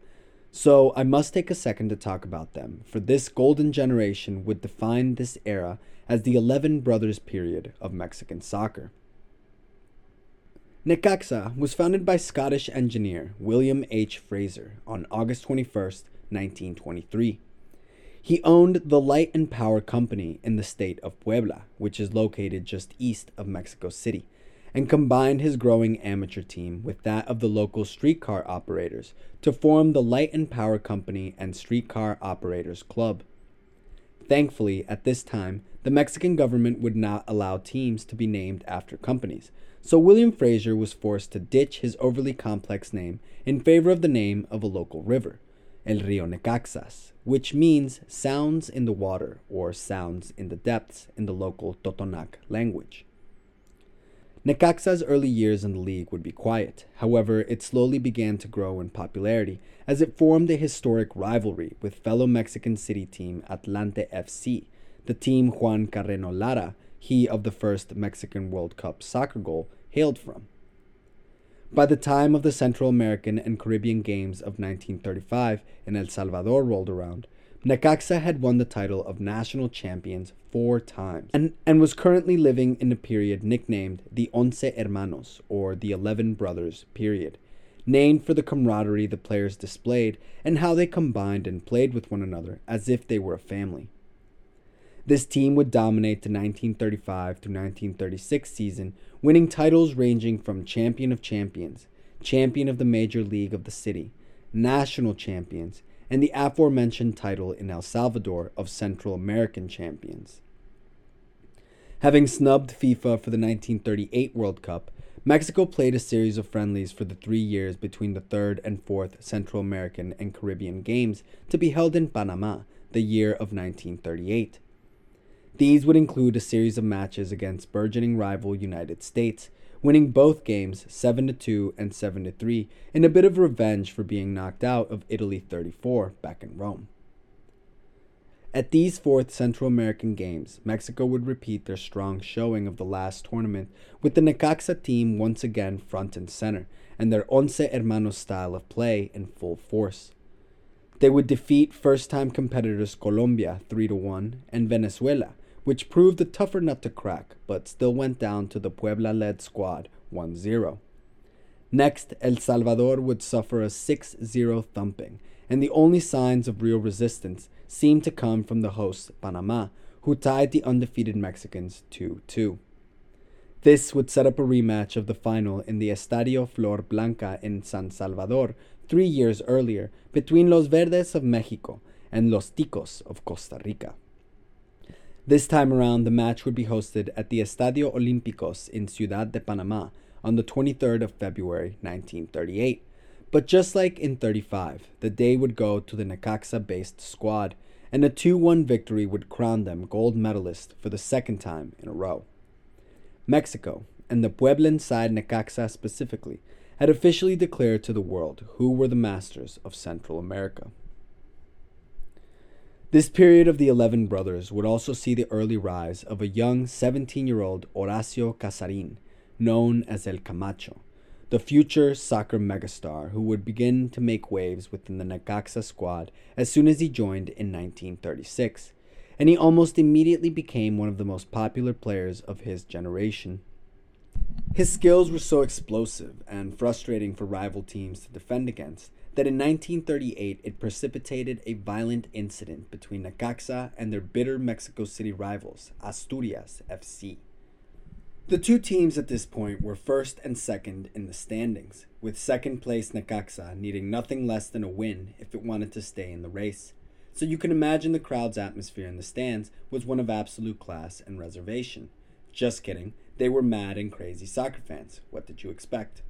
so I must take a second to talk about them, for this golden generation would define this era as the 11 Brothers period of Mexican soccer. Necaxa was founded by Scottish engineer William H. Fraser on August 21, 1923. He owned the Light and Power Company in the state of Puebla, which is located just east of Mexico City and combined his growing amateur team with that of the local streetcar operators to form the Light and Power Company and Streetcar Operators Club. Thankfully, at this time, the Mexican government would not allow teams to be named after companies, so William Fraser was forced to ditch his overly complex name in favor of the name of a local river, El Rio Necaxas, which means sounds in the water or sounds in the depths in the local Totonac language. Necaxa's early years in the league would be quiet. However, it slowly began to grow in popularity as it formed a historic rivalry with fellow Mexican city team Atlante FC, the team Juan Carreno Lara, he of the first Mexican World Cup soccer goal, hailed from. By the time of the Central American and Caribbean Games of 1935 in El Salvador rolled around, Necaxa had won the title of national champions four times and, and was currently living in a period nicknamed the Once Hermanos, or the Eleven Brothers period, named for the camaraderie the players displayed and how they combined and played with one another as if they were a family. This team would dominate the 1935 to 1936 season, winning titles ranging from Champion of Champions, Champion of the Major League of the City, National Champions, and the aforementioned title in El Salvador of Central American champions. Having snubbed FIFA for the 1938 World Cup, Mexico played a series of friendlies for the three years between the third and fourth Central American and Caribbean Games to be held in Panama, the year of 1938. These would include a series of matches against burgeoning rival United States, winning both games 7 2 and 7 3 in a bit of revenge for being knocked out of Italy 34 back in Rome. At these fourth Central American Games, Mexico would repeat their strong showing of the last tournament, with the Necaxa team once again front and center, and their Once Hermanos style of play in full force. They would defeat first time competitors Colombia 3 1 and Venezuela which proved a tougher nut to crack, but still went down to the Puebla led squad 1 0. Next, El Salvador would suffer a 6 0 thumping, and the only signs of real resistance seemed to come from the hosts, Panama, who tied the undefeated Mexicans 2 2. This would set up a rematch of the final in the Estadio Flor Blanca in San Salvador three years earlier between Los Verdes of Mexico and Los Ticos of Costa Rica. This time around, the match would be hosted at the Estadio Olímpicos in Ciudad de Panama on the 23rd of February 1938. But just like in 35, the day would go to the Necaxa based squad, and a 2 1 victory would crown them gold medalist for the second time in a row. Mexico, and the Pueblan side Necaxa specifically, had officially declared to the world who were the masters of Central America. This period of the Eleven Brothers would also see the early rise of a young 17 year old Horacio Casarin, known as El Camacho, the future soccer megastar who would begin to make waves within the Necaxa squad as soon as he joined in 1936, and he almost immediately became one of the most popular players of his generation. His skills were so explosive and frustrating for rival teams to defend against that in 1938 it precipitated a violent incident between Necaxa and their bitter Mexico City rivals, Asturias FC. The two teams at this point were first and second in the standings, with second place Necaxa needing nothing less than a win if it wanted to stay in the race. So you can imagine the crowd's atmosphere in the stands was one of absolute class and reservation. Just kidding, they were mad and crazy soccer fans. What did you expect?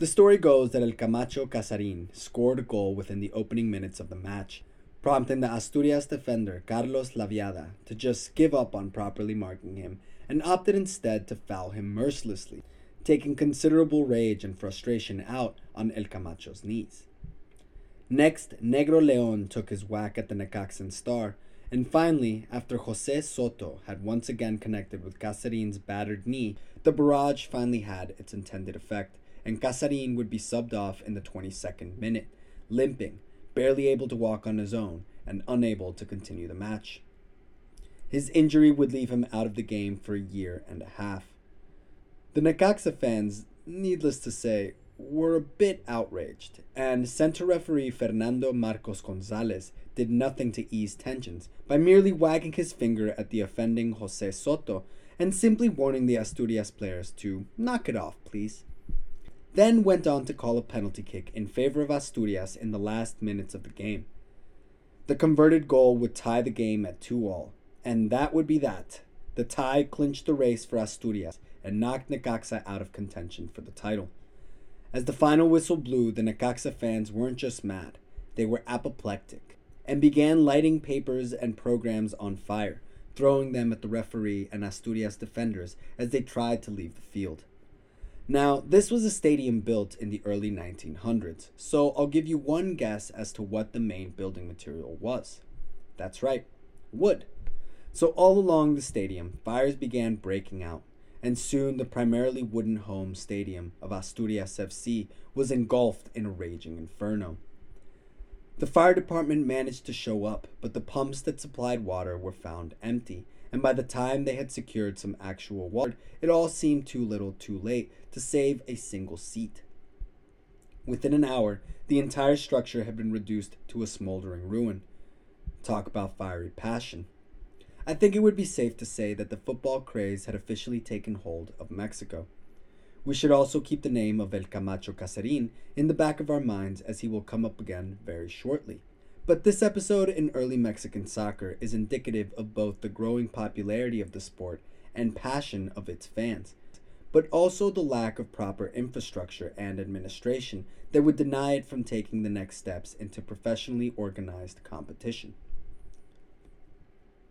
The story goes that El Camacho Casarin scored a goal within the opening minutes of the match, prompting the Asturias defender Carlos Laviada to just give up on properly marking him and opted instead to foul him mercilessly, taking considerable rage and frustration out on El Camacho's knees. Next, Negro Leon took his whack at the Necaxan star, and finally, after Jose Soto had once again connected with Casarin's battered knee, the barrage finally had its intended effect and Casarin would be subbed off in the 22nd minute, limping, barely able to walk on his own, and unable to continue the match. His injury would leave him out of the game for a year and a half. The Necaxa fans, needless to say, were a bit outraged, and center referee Fernando Marcos Gonzalez did nothing to ease tensions by merely wagging his finger at the offending Jose Soto and simply warning the Asturias players to knock it off, please then went on to call a penalty kick in favor of Asturias in the last minutes of the game. The converted goal would tie the game at 2 all, and that would be that. The tie clinched the race for Asturias and knocked Necaxa out of contention for the title. As the final whistle blew, the Necaxa fans weren't just mad, they were apoplectic and began lighting papers and programs on fire, throwing them at the referee and Asturias defenders as they tried to leave the field. Now, this was a stadium built in the early 1900s, so I'll give you one guess as to what the main building material was. That's right, wood. So, all along the stadium, fires began breaking out, and soon the primarily wooden home stadium of Asturias FC was engulfed in a raging inferno. The fire department managed to show up, but the pumps that supplied water were found empty, and by the time they had secured some actual water, it all seemed too little too late to save a single seat. Within an hour, the entire structure had been reduced to a smoldering ruin. Talk about fiery passion. I think it would be safe to say that the football craze had officially taken hold of Mexico. We should also keep the name of El Camacho Casarin in the back of our minds as he will come up again very shortly. But this episode in early Mexican soccer is indicative of both the growing popularity of the sport and passion of its fans, but also the lack of proper infrastructure and administration that would deny it from taking the next steps into professionally organized competition.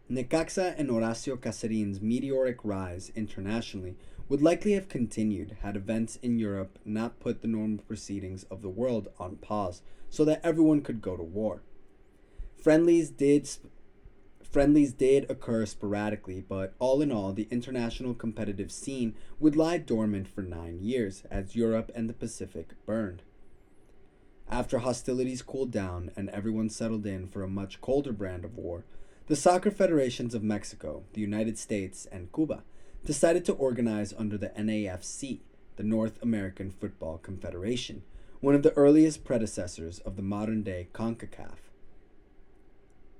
Necaxa and Horacio Casarin's meteoric rise internationally would likely have continued had events in Europe not put the normal proceedings of the world on pause so that everyone could go to war. Friendlies did friendlies did occur sporadically, but all in all, the international competitive scene would lie dormant for 9 years as Europe and the Pacific burned. After hostilities cooled down and everyone settled in for a much colder brand of war, the soccer federations of Mexico, the United States, and Cuba decided to organize under the NAFC, the North American Football Confederation, one of the earliest predecessors of the modern day CONCACAF.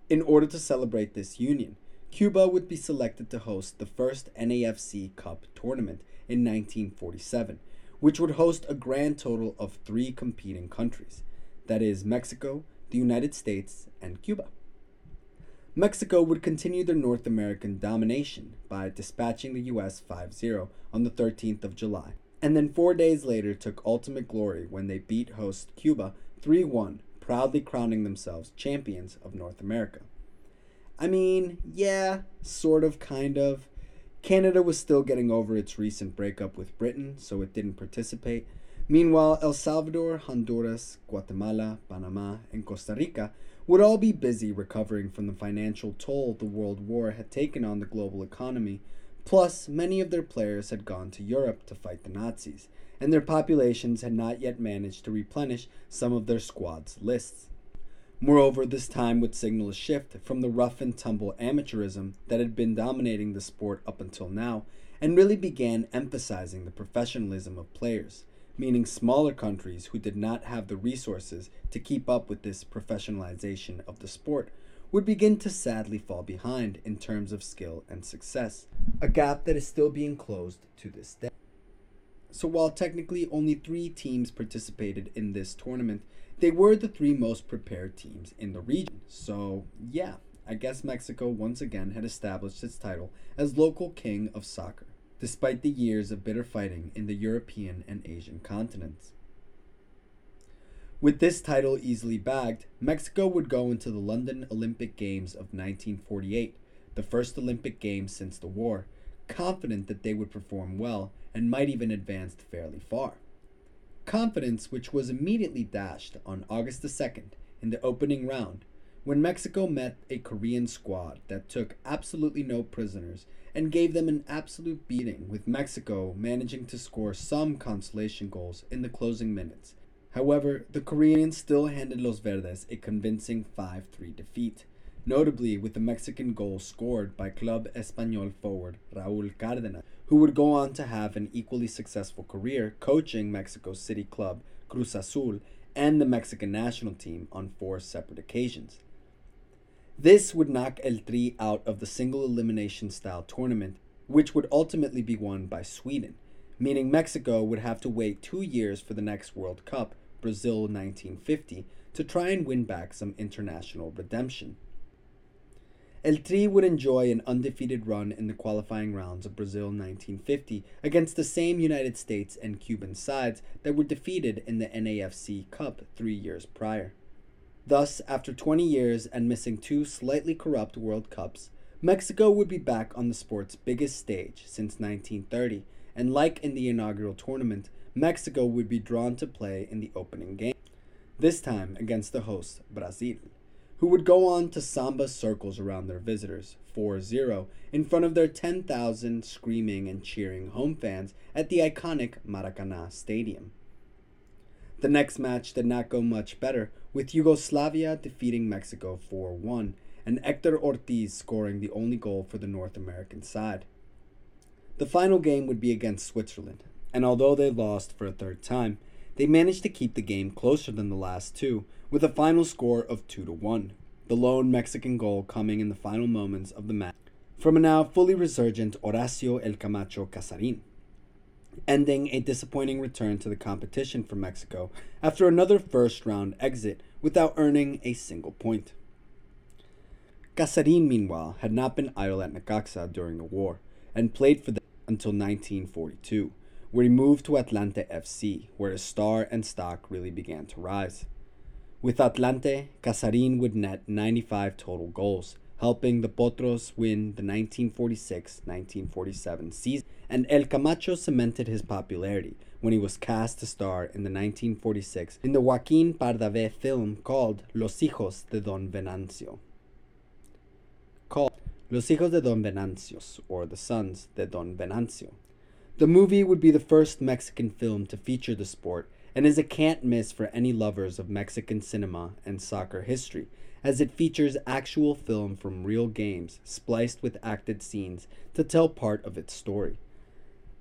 In order to celebrate this union, Cuba would be selected to host the first NAFC Cup tournament in 1947, which would host a grand total of three competing countries that is, Mexico, the United States, and Cuba. Mexico would continue their North American domination by dispatching the US 5 0 on the 13th of July, and then four days later took ultimate glory when they beat host Cuba 3 1 proudly crowning themselves champions of North America. I mean, yeah, sort of, kind of. Canada was still getting over its recent breakup with Britain, so it didn't participate. Meanwhile, El Salvador, Honduras, Guatemala, Panama, and Costa Rica would all be busy recovering from the financial toll the World War had taken on the global economy. Plus, many of their players had gone to Europe to fight the Nazis, and their populations had not yet managed to replenish some of their squad's lists. Moreover, this time would signal a shift from the rough and tumble amateurism that had been dominating the sport up until now, and really began emphasizing the professionalism of players, meaning smaller countries who did not have the resources to keep up with this professionalization of the sport would begin to sadly fall behind in terms of skill and success, a gap that is still being closed to this day. So while technically only three teams participated in this tournament, they were the three most prepared teams in the region. So yeah, I guess Mexico once again had established its title as local king of soccer, despite the years of bitter fighting in the European and Asian continents. With this title easily bagged, Mexico would go into the London Olympic Games of 1948, the first Olympic Games since the war, confident that they would perform well and might even advance fairly far. Confidence which was immediately dashed on August the 2nd in the opening round when Mexico met a Korean squad that took absolutely no prisoners and gave them an absolute beating, with Mexico managing to score some consolation goals in the closing minutes. However, the Koreans still handed Los Verdes a convincing 5 3 defeat, notably with the Mexican goal scored by Club Espanol forward Raul Cardenas, who would go on to have an equally successful career coaching Mexico City club Cruz Azul and the Mexican national team on four separate occasions. This would knock El Tri out of the single elimination style tournament, which would ultimately be won by Sweden, meaning Mexico would have to wait two years for the next World Cup, Brazil 1950, to try and win back some international redemption. El Tri would enjoy an undefeated run in the qualifying rounds of Brazil 1950 against the same United States and Cuban sides that were defeated in the NAFC Cup three years prior. Thus, after 20 years and missing two slightly corrupt World Cups, Mexico would be back on the sport's biggest stage since 1930, and like in the inaugural tournament, Mexico would be drawn to play in the opening game, this time against the host, Brazil, who would go on to samba circles around their visitors, 4 0, in front of their 10,000 screaming and cheering home fans at the iconic Maracana Stadium. The next match did not go much better, with Yugoslavia defeating Mexico 4 1 and Hector Ortiz scoring the only goal for the North American side. The final game would be against Switzerland, and although they lost for a third time, they managed to keep the game closer than the last two, with a final score of 2 to 1, the lone Mexican goal coming in the final moments of the match from a now fully resurgent Horacio El Camacho Casarin, ending a disappointing return to the competition for Mexico after another first round exit without earning a single point. Casarin, meanwhile, had not been idle at Necaxa during the war and played for them until 1942, where he moved to Atlante FC, where his star and stock really began to rise. With Atlante, Casarin would net 95 total goals, helping the Potros win the 1946-1947 season, and El Camacho cemented his popularity when he was cast to star in the 1946 in the Joaquin Pardavé film called Los Hijos de Don Venancio called Los Hijos de Don Venancios, or The Sons de Don Venancio. The movie would be the first Mexican film to feature the sport and is a can't miss for any lovers of Mexican cinema and soccer history, as it features actual film from real games spliced with acted scenes to tell part of its story.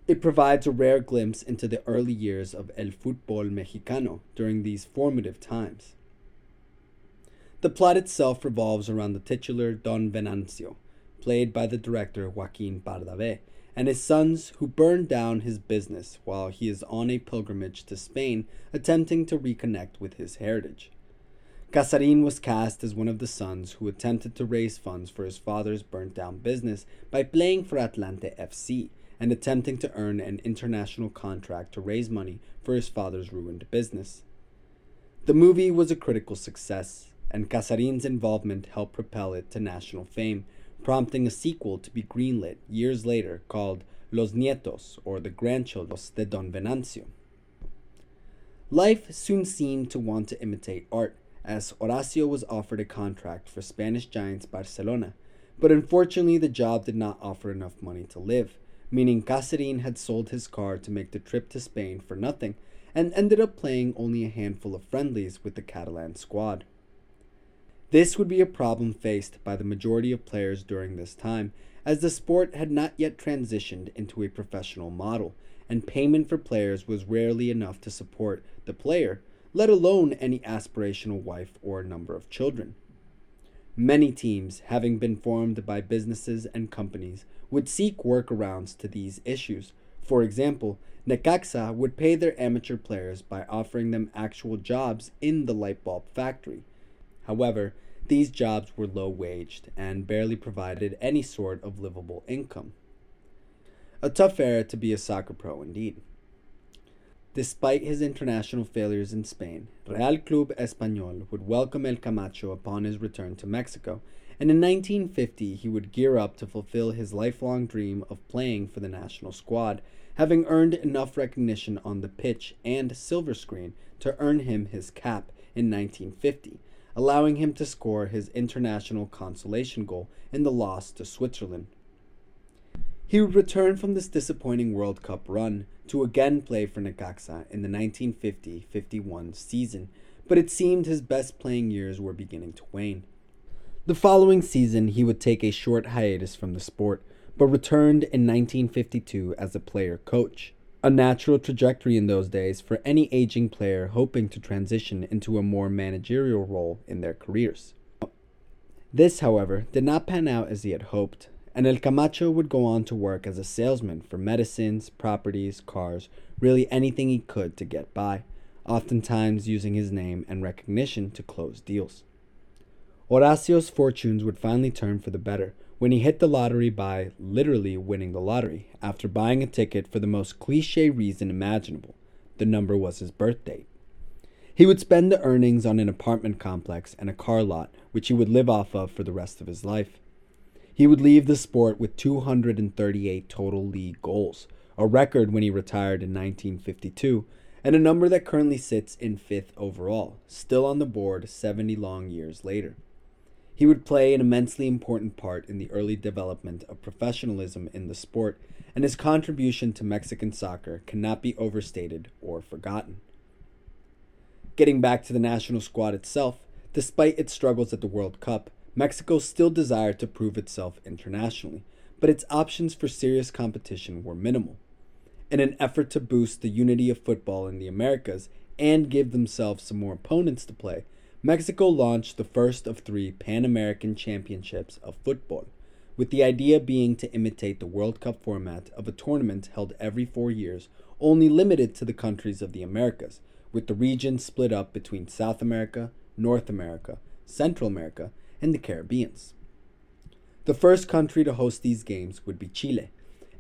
It provides a rare glimpse into the early years of El Fútbol Mexicano during these formative times. The plot itself revolves around the titular Don Venancio, played by the director Joaquin Pardavé, and his sons who burn down his business while he is on a pilgrimage to Spain attempting to reconnect with his heritage. Casarin was cast as one of the sons who attempted to raise funds for his father's burnt down business by playing for Atlante FC and attempting to earn an international contract to raise money for his father's ruined business. The movie was a critical success, and Casarin's involvement helped propel it to national fame, prompting a sequel to be greenlit years later called Los Nietos, or The Grandchildren de Don Venancio. Life soon seemed to want to imitate art, as Horacio was offered a contract for Spanish giants Barcelona, but unfortunately the job did not offer enough money to live, meaning Casarin had sold his car to make the trip to Spain for nothing, and ended up playing only a handful of friendlies with the Catalan squad. This would be a problem faced by the majority of players during this time, as the sport had not yet transitioned into a professional model, and payment for players was rarely enough to support the player, let alone any aspirational wife or number of children. Many teams, having been formed by businesses and companies, would seek workarounds to these issues. For example, Necaxa would pay their amateur players by offering them actual jobs in the light bulb factory. However, these jobs were low waged and barely provided any sort of livable income. A tough era to be a soccer pro indeed. Despite his international failures in Spain, Real Club Español would welcome El Camacho upon his return to Mexico, and in 1950 he would gear up to fulfill his lifelong dream of playing for the national squad, having earned enough recognition on the pitch and silver screen to earn him his cap in 1950 allowing him to score his international consolation goal in the loss to Switzerland. He would return from this disappointing World Cup run to again play for Necaxa in the 1950 51 season, but it seemed his best playing years were beginning to wane. The following season, he would take a short hiatus from the sport, but returned in 1952 as a player coach a natural trajectory in those days for any aging player hoping to transition into a more managerial role in their careers. This, however, did not pan out as he had hoped, and El Camacho would go on to work as a salesman for medicines, properties, cars, really anything he could to get by, oftentimes using his name and recognition to close deals. Horacio's fortunes would finally turn for the better when he hit the lottery by literally winning the lottery after buying a ticket for the most cliche reason imaginable. The number was his birth date. He would spend the earnings on an apartment complex and a car lot, which he would live off of for the rest of his life. He would leave the sport with 238 total league goals, a record when he retired in 1952, and a number that currently sits in fifth overall, still on the board 70 long years later. He would play an immensely important part in the early development of professionalism in the sport, and his contribution to Mexican soccer cannot be overstated or forgotten. Getting back to the national squad itself, despite its struggles at the World Cup, Mexico still desired to prove itself internationally, but its options for serious competition were minimal. In an effort to boost the unity of football in the Americas and give themselves some more opponents to play, Mexico launched the first of three Pan American Championships of football, with the idea being to imitate the World Cup format of a tournament held every four years, only limited to the countries of the Americas, with the region split up between South America, North America, Central America, and the Caribbeans. The first country to host these games would be Chile,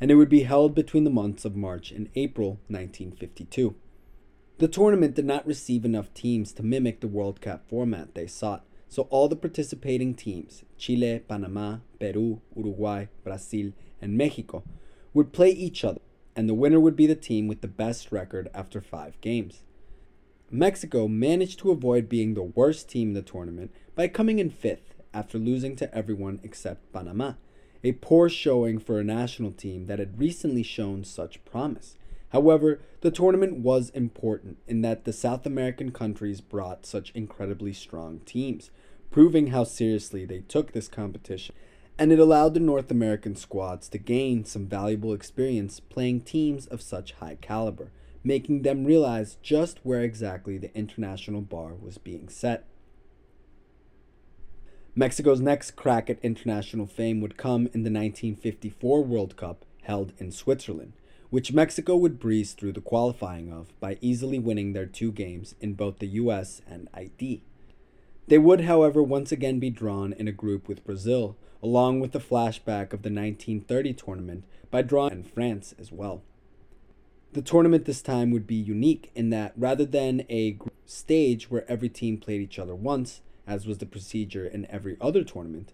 and it would be held between the months of March and April 1952. The tournament did not receive enough teams to mimic the World Cup format they sought, so all the participating teams Chile, Panama, Peru, Uruguay, Brazil, and Mexico would play each other, and the winner would be the team with the best record after five games. Mexico managed to avoid being the worst team in the tournament by coming in fifth after losing to everyone except Panama, a poor showing for a national team that had recently shown such promise. However, the tournament was important in that the South American countries brought such incredibly strong teams, proving how seriously they took this competition, and it allowed the North American squads to gain some valuable experience playing teams of such high caliber, making them realize just where exactly the international bar was being set. Mexico's next crack at international fame would come in the 1954 World Cup held in Switzerland which Mexico would breeze through the qualifying of by easily winning their two games in both the US and Haiti. They would, however, once again be drawn in a group with Brazil, along with the flashback of the 1930 tournament by drawing in France as well. The tournament this time would be unique in that rather than a stage where every team played each other once, as was the procedure in every other tournament,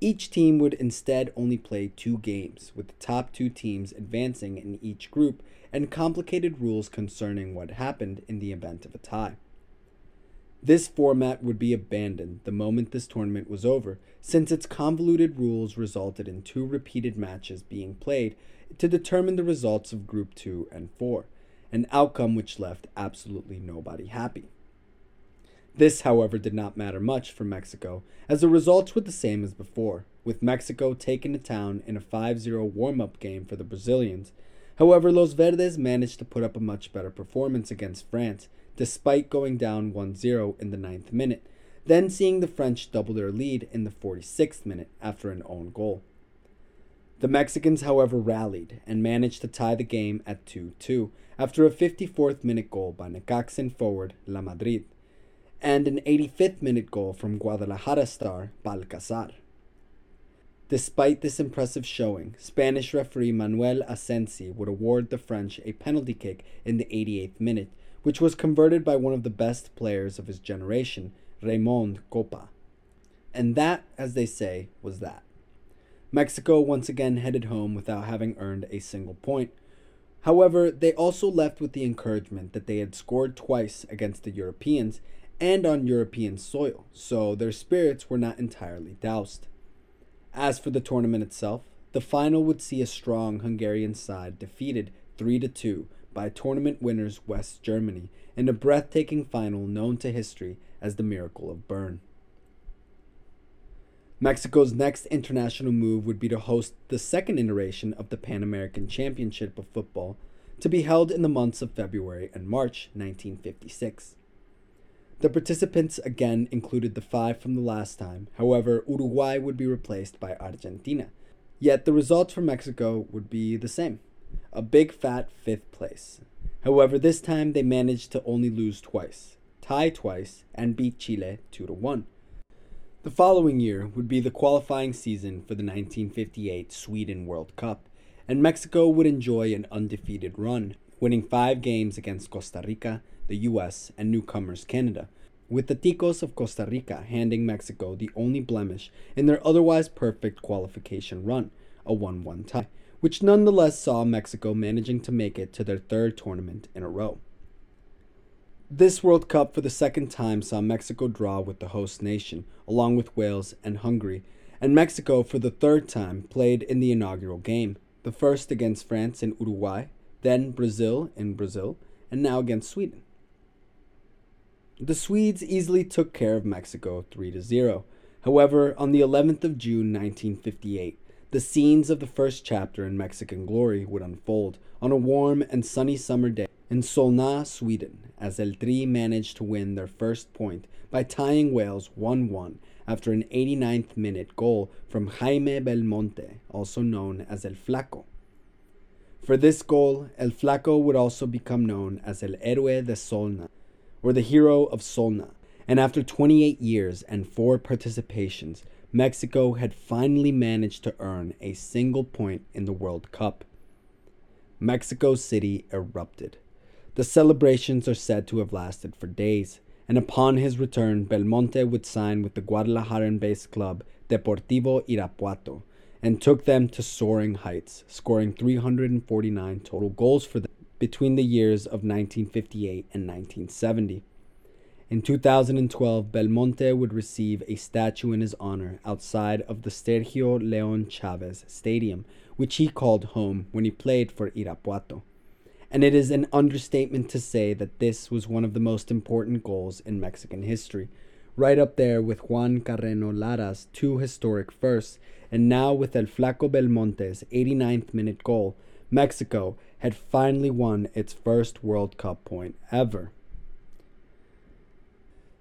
each team would instead only play two games, with the top two teams advancing in each group and complicated rules concerning what happened in the event of a tie. This format would be abandoned the moment this tournament was over, since its convoluted rules resulted in two repeated matches being played to determine the results of Group 2 and 4, an outcome which left absolutely nobody happy. This, however, did not matter much for Mexico, as the results were the same as before, with Mexico taking the town in a 5 0 warm up game for the Brazilians. However, Los Verdes managed to put up a much better performance against France, despite going down 1 0 in the ninth minute, then seeing the French double their lead in the 46th minute after an own goal. The Mexicans, however, rallied and managed to tie the game at 2 2 after a 54th minute goal by Necaxan forward La Madrid and an 85th minute goal from Guadalajara star Balcazar. Despite this impressive showing, Spanish referee Manuel Asensi would award the French a penalty kick in the 88th minute, which was converted by one of the best players of his generation, Raymond Kopa. And that, as they say, was that. Mexico once again headed home without having earned a single point. However, they also left with the encouragement that they had scored twice against the Europeans and on European soil, so their spirits were not entirely doused. As for the tournament itself, the final would see a strong Hungarian side defeated 3 2 by tournament winners West Germany in a breathtaking final known to history as the Miracle of Bern. Mexico's next international move would be to host the second iteration of the Pan American Championship of Football to be held in the months of February and March 1956. The participants again included the five from the last time, however, Uruguay would be replaced by Argentina. Yet the results for Mexico would be the same a big fat fifth place. However, this time they managed to only lose twice, tie twice, and beat Chile 2 to 1. The following year would be the qualifying season for the 1958 Sweden World Cup, and Mexico would enjoy an undefeated run, winning five games against Costa Rica, the US, and newcomers Canada, with the Ticos of Costa Rica handing Mexico the only blemish in their otherwise perfect qualification run, a 1 1 tie, which nonetheless saw Mexico managing to make it to their third tournament in a row. This World Cup for the second time saw Mexico draw with the host nation, along with Wales and Hungary, and Mexico for the third time played in the inaugural game, the first against France and Uruguay, then Brazil in Brazil, and now against Sweden. The Swedes easily took care of Mexico 3 to 0. However, on the 11th of June 1958, the scenes of the first chapter in Mexican glory would unfold on a warm and sunny summer day in Solna, Sweden, as El Tri managed to win their first point by tying Wales 1 1 after an 89th minute goal from Jaime Belmonte, also known as El Flaco. For this goal, El Flaco would also become known as El Héroe de Solna, or the hero of Solna, and after 28 years and four participations, Mexico had finally managed to earn a single point in the World Cup. Mexico City erupted. The celebrations are said to have lasted for days, and upon his return, Belmonte would sign with the Guadalajaran based club Deportivo Irapuato and took them to soaring heights, scoring 349 total goals for them between the years of 1958 and 1970. In 2012, Belmonte would receive a statue in his honor outside of the Sergio Leon Chavez Stadium, which he called home when he played for Irapuato. And it is an understatement to say that this was one of the most important goals in Mexican history, right up there with Juan Carreno Lara's two historic firsts, and now with El Flaco Belmonte's 89th minute goal, Mexico had finally won its first World Cup point ever.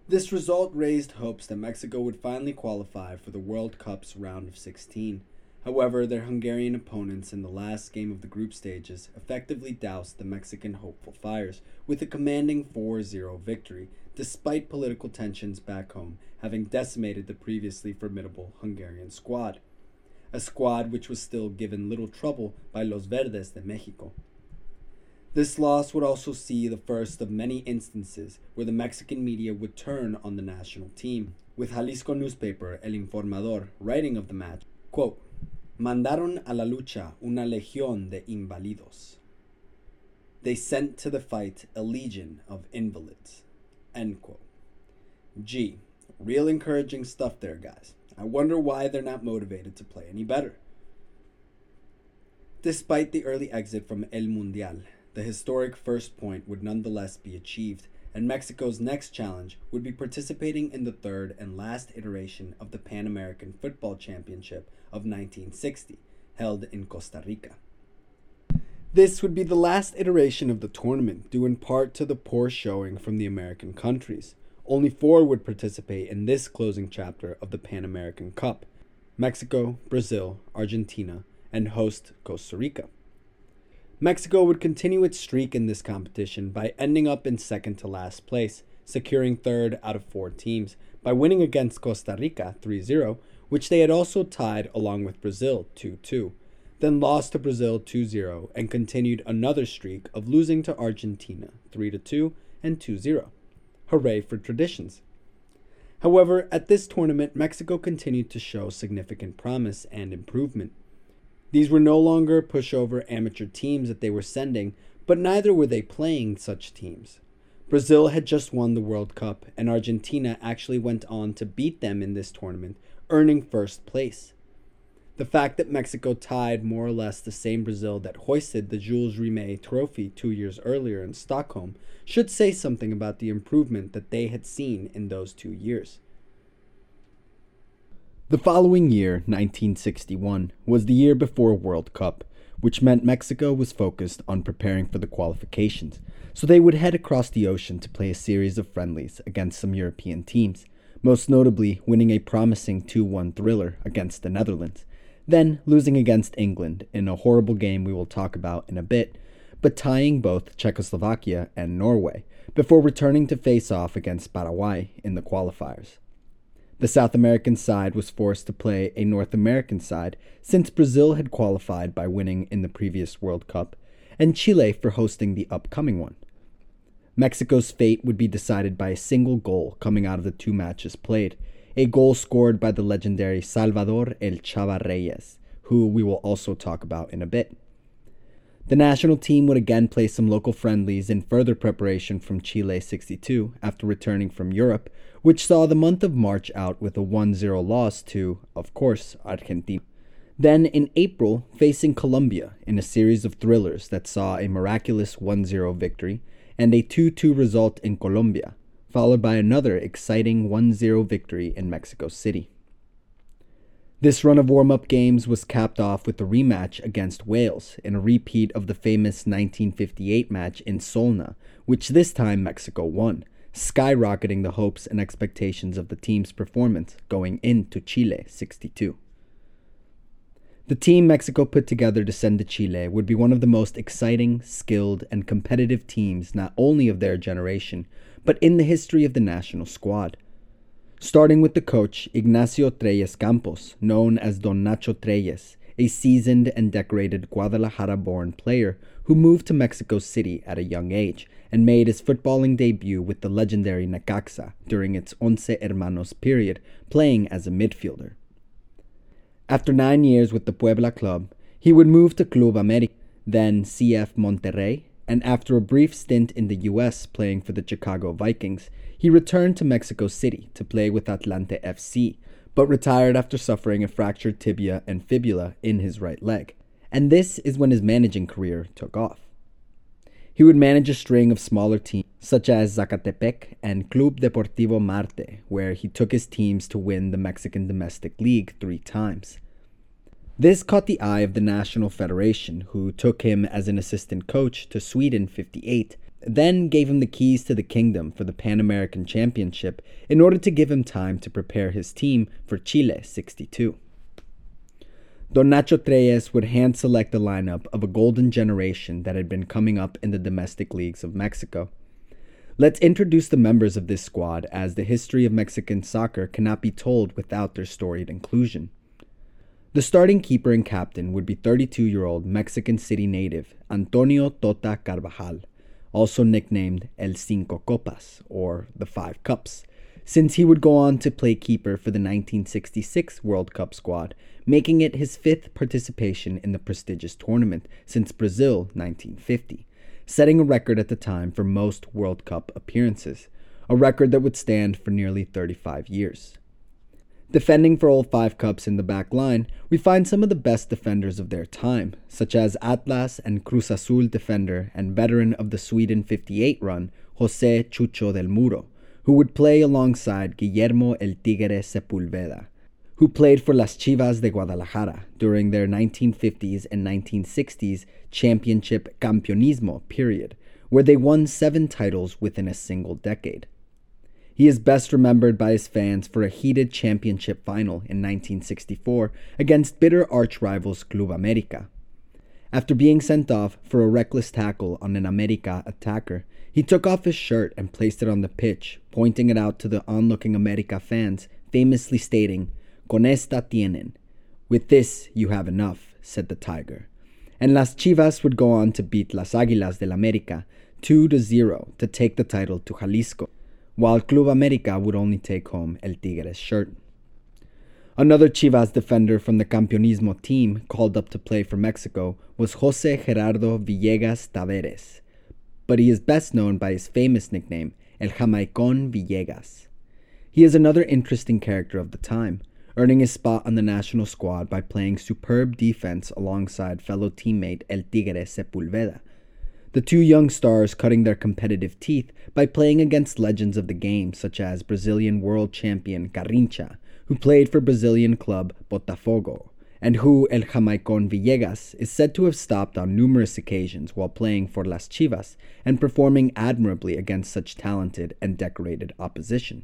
This result raised hopes that Mexico would finally qualify for the World Cup's round of 16. However, their Hungarian opponents in the last game of the group stages effectively doused the Mexican hopeful fires with a commanding 4 0 victory, despite political tensions back home having decimated the previously formidable Hungarian squad a squad which was still given little trouble by Los Verdes de Mexico. This loss would also see the first of many instances where the Mexican media would turn on the national team, with Jalisco newspaper El Informador writing of the match, quote, Mandaron a la lucha una legión de invalidos. They sent to the fight a legion of invalids. End quote. Gee, real encouraging stuff there, guys. I wonder why they're not motivated to play any better. Despite the early exit from El Mundial, the historic first point would nonetheless be achieved, and Mexico's next challenge would be participating in the third and last iteration of the Pan American Football Championship of 1960, held in Costa Rica. This would be the last iteration of the tournament, due in part to the poor showing from the American countries. Only four would participate in this closing chapter of the Pan American Cup Mexico, Brazil, Argentina, and host Costa Rica. Mexico would continue its streak in this competition by ending up in second to last place, securing third out of four teams by winning against Costa Rica 3 0, which they had also tied along with Brazil 2 2, then lost to Brazil 2 0 and continued another streak of losing to Argentina 3 2 and 2 0. Hooray for traditions. However, at this tournament, Mexico continued to show significant promise and improvement. These were no longer pushover amateur teams that they were sending, but neither were they playing such teams. Brazil had just won the World Cup, and Argentina actually went on to beat them in this tournament, earning first place. The fact that Mexico tied more or less the same Brazil that hoisted the Jules Rimet trophy two years earlier in Stockholm should say something about the improvement that they had seen in those two years. The following year, 1961, was the year before World Cup, which meant Mexico was focused on preparing for the qualifications, so they would head across the ocean to play a series of friendlies against some European teams, most notably winning a promising 2 1 thriller against the Netherlands then losing against England in a horrible game we will talk about in a bit, but tying both Czechoslovakia and Norway before returning to face off against Paraguay in the qualifiers. The South American side was forced to play a North American side since Brazil had qualified by winning in the previous World Cup, and Chile for hosting the upcoming one. Mexico's fate would be decided by a single goal coming out of the two matches played, a goal scored by the legendary Salvador El Chava Reyes, who we will also talk about in a bit. The national team would again play some local friendlies in further preparation from Chile 62 after returning from Europe, which saw the month of March out with a 1 0 loss to, of course, Argentina. Then in April, facing Colombia in a series of thrillers that saw a miraculous 1 0 victory and a 2 2 result in Colombia, followed by another exciting 1 0 victory in Mexico City. This run of warm up games was capped off with a rematch against Wales in a repeat of the famous 1958 match in Solna, which this time Mexico won, skyrocketing the hopes and expectations of the team's performance going into Chile 62. The team Mexico put together to send to Chile would be one of the most exciting, skilled, and competitive teams not only of their generation, but in the history of the national squad starting with the coach Ignacio Trelles Campos, known as Don Nacho Trelles, a seasoned and decorated Guadalajara born player who moved to Mexico City at a young age and made his footballing debut with the legendary Necaxa during its Once Hermanos period, playing as a midfielder. After nine years with the Puebla club, he would move to Club America, then CF Monterrey, and after a brief stint in the US playing for the Chicago Vikings, he returned to Mexico City to play with Atlante FC, but retired after suffering a fractured tibia and fibula in his right leg. And this is when his managing career took off. He would manage a string of smaller teams such as Zacatepec and Club Deportivo Marte, where he took his teams to win the Mexican Domestic League three times. This caught the eye of the National Federation, who took him as an assistant coach to Sweden 58 then gave him the keys to the kingdom for the Pan American Championship in order to give him time to prepare his team for Chile 62. Don Nacho Trelles would hand select a lineup of a golden generation that had been coming up in the domestic leagues of Mexico. Let's introduce the members of this squad as the history of Mexican soccer cannot be told without their storied inclusion. The starting keeper and captain would be 32 year old Mexican City native Antonio Tota Carvajal also nicknamed El Cinco Copas, or the Five Cups, since he would go on to play keeper for the 1966 World Cup squad, making it his fifth participation in the prestigious tournament since Brazil 1950, setting a record at the time for most World Cup appearances, a record that would stand for nearly 35 years. Defending for all five cups in the back line, we find some of the best defenders of their time, such as Atlas and Cruz Azul defender and veteran of the Sweden 58 run, Jose Chucho del Muro, who would play alongside Guillermo El Tigre Sepulveda, who played for Las Chivas de Guadalajara during their 1950s and 1960s championship campeonismo period, where they won seven titles within a single decade. He is best remembered by his fans for a heated championship final in 1964 against bitter arch rivals Club America. After being sent off for a reckless tackle on an America attacker, he took off his shirt and placed it on the pitch, pointing it out to the onlooking America fans, famously stating, Con esta tienen. With this, you have enough, said the Tiger. And Las Chivas would go on to beat Las Águilas del América 2 0 to take the title to Jalisco while Club America would only take home El Tigre's shirt. Another Chivas defender from the Campeonismo team called up to play for Mexico was Jose Gerardo Villegas Tavares, but he is best known by his famous nickname, El Jamaicón Villegas. He is another interesting character of the time, earning his spot on the national squad by playing superb defense alongside fellow teammate El Tigre Sepulveda, the two young stars cutting their competitive teeth by playing against legends of the game such as Brazilian world champion Garrincha, who played for Brazilian club Botafogo, and who El Jamaicón Villegas is said to have stopped on numerous occasions while playing for Las Chivas and performing admirably against such talented and decorated opposition.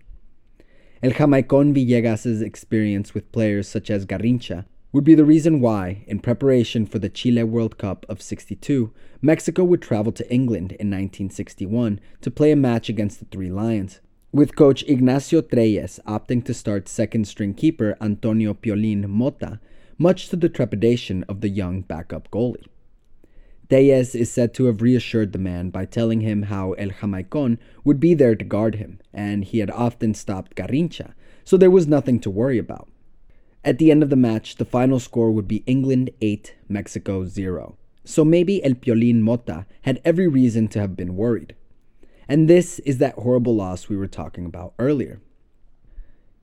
El Jamaicón Villegas' experience with players such as Garrincha would be the reason why, in preparation for the Chile World Cup of 62, Mexico would travel to England in 1961 to play a match against the Three Lions, with coach Ignacio Trelles opting to start second string keeper Antonio Piolín Mota, much to the trepidation of the young backup goalie. Trelles is said to have reassured the man by telling him how El Jamaicon would be there to guard him, and he had often stopped Garrincha, so there was nothing to worry about. At the end of the match, the final score would be England 8, Mexico 0. So maybe El Piolín Mota had every reason to have been worried. And this is that horrible loss we were talking about earlier.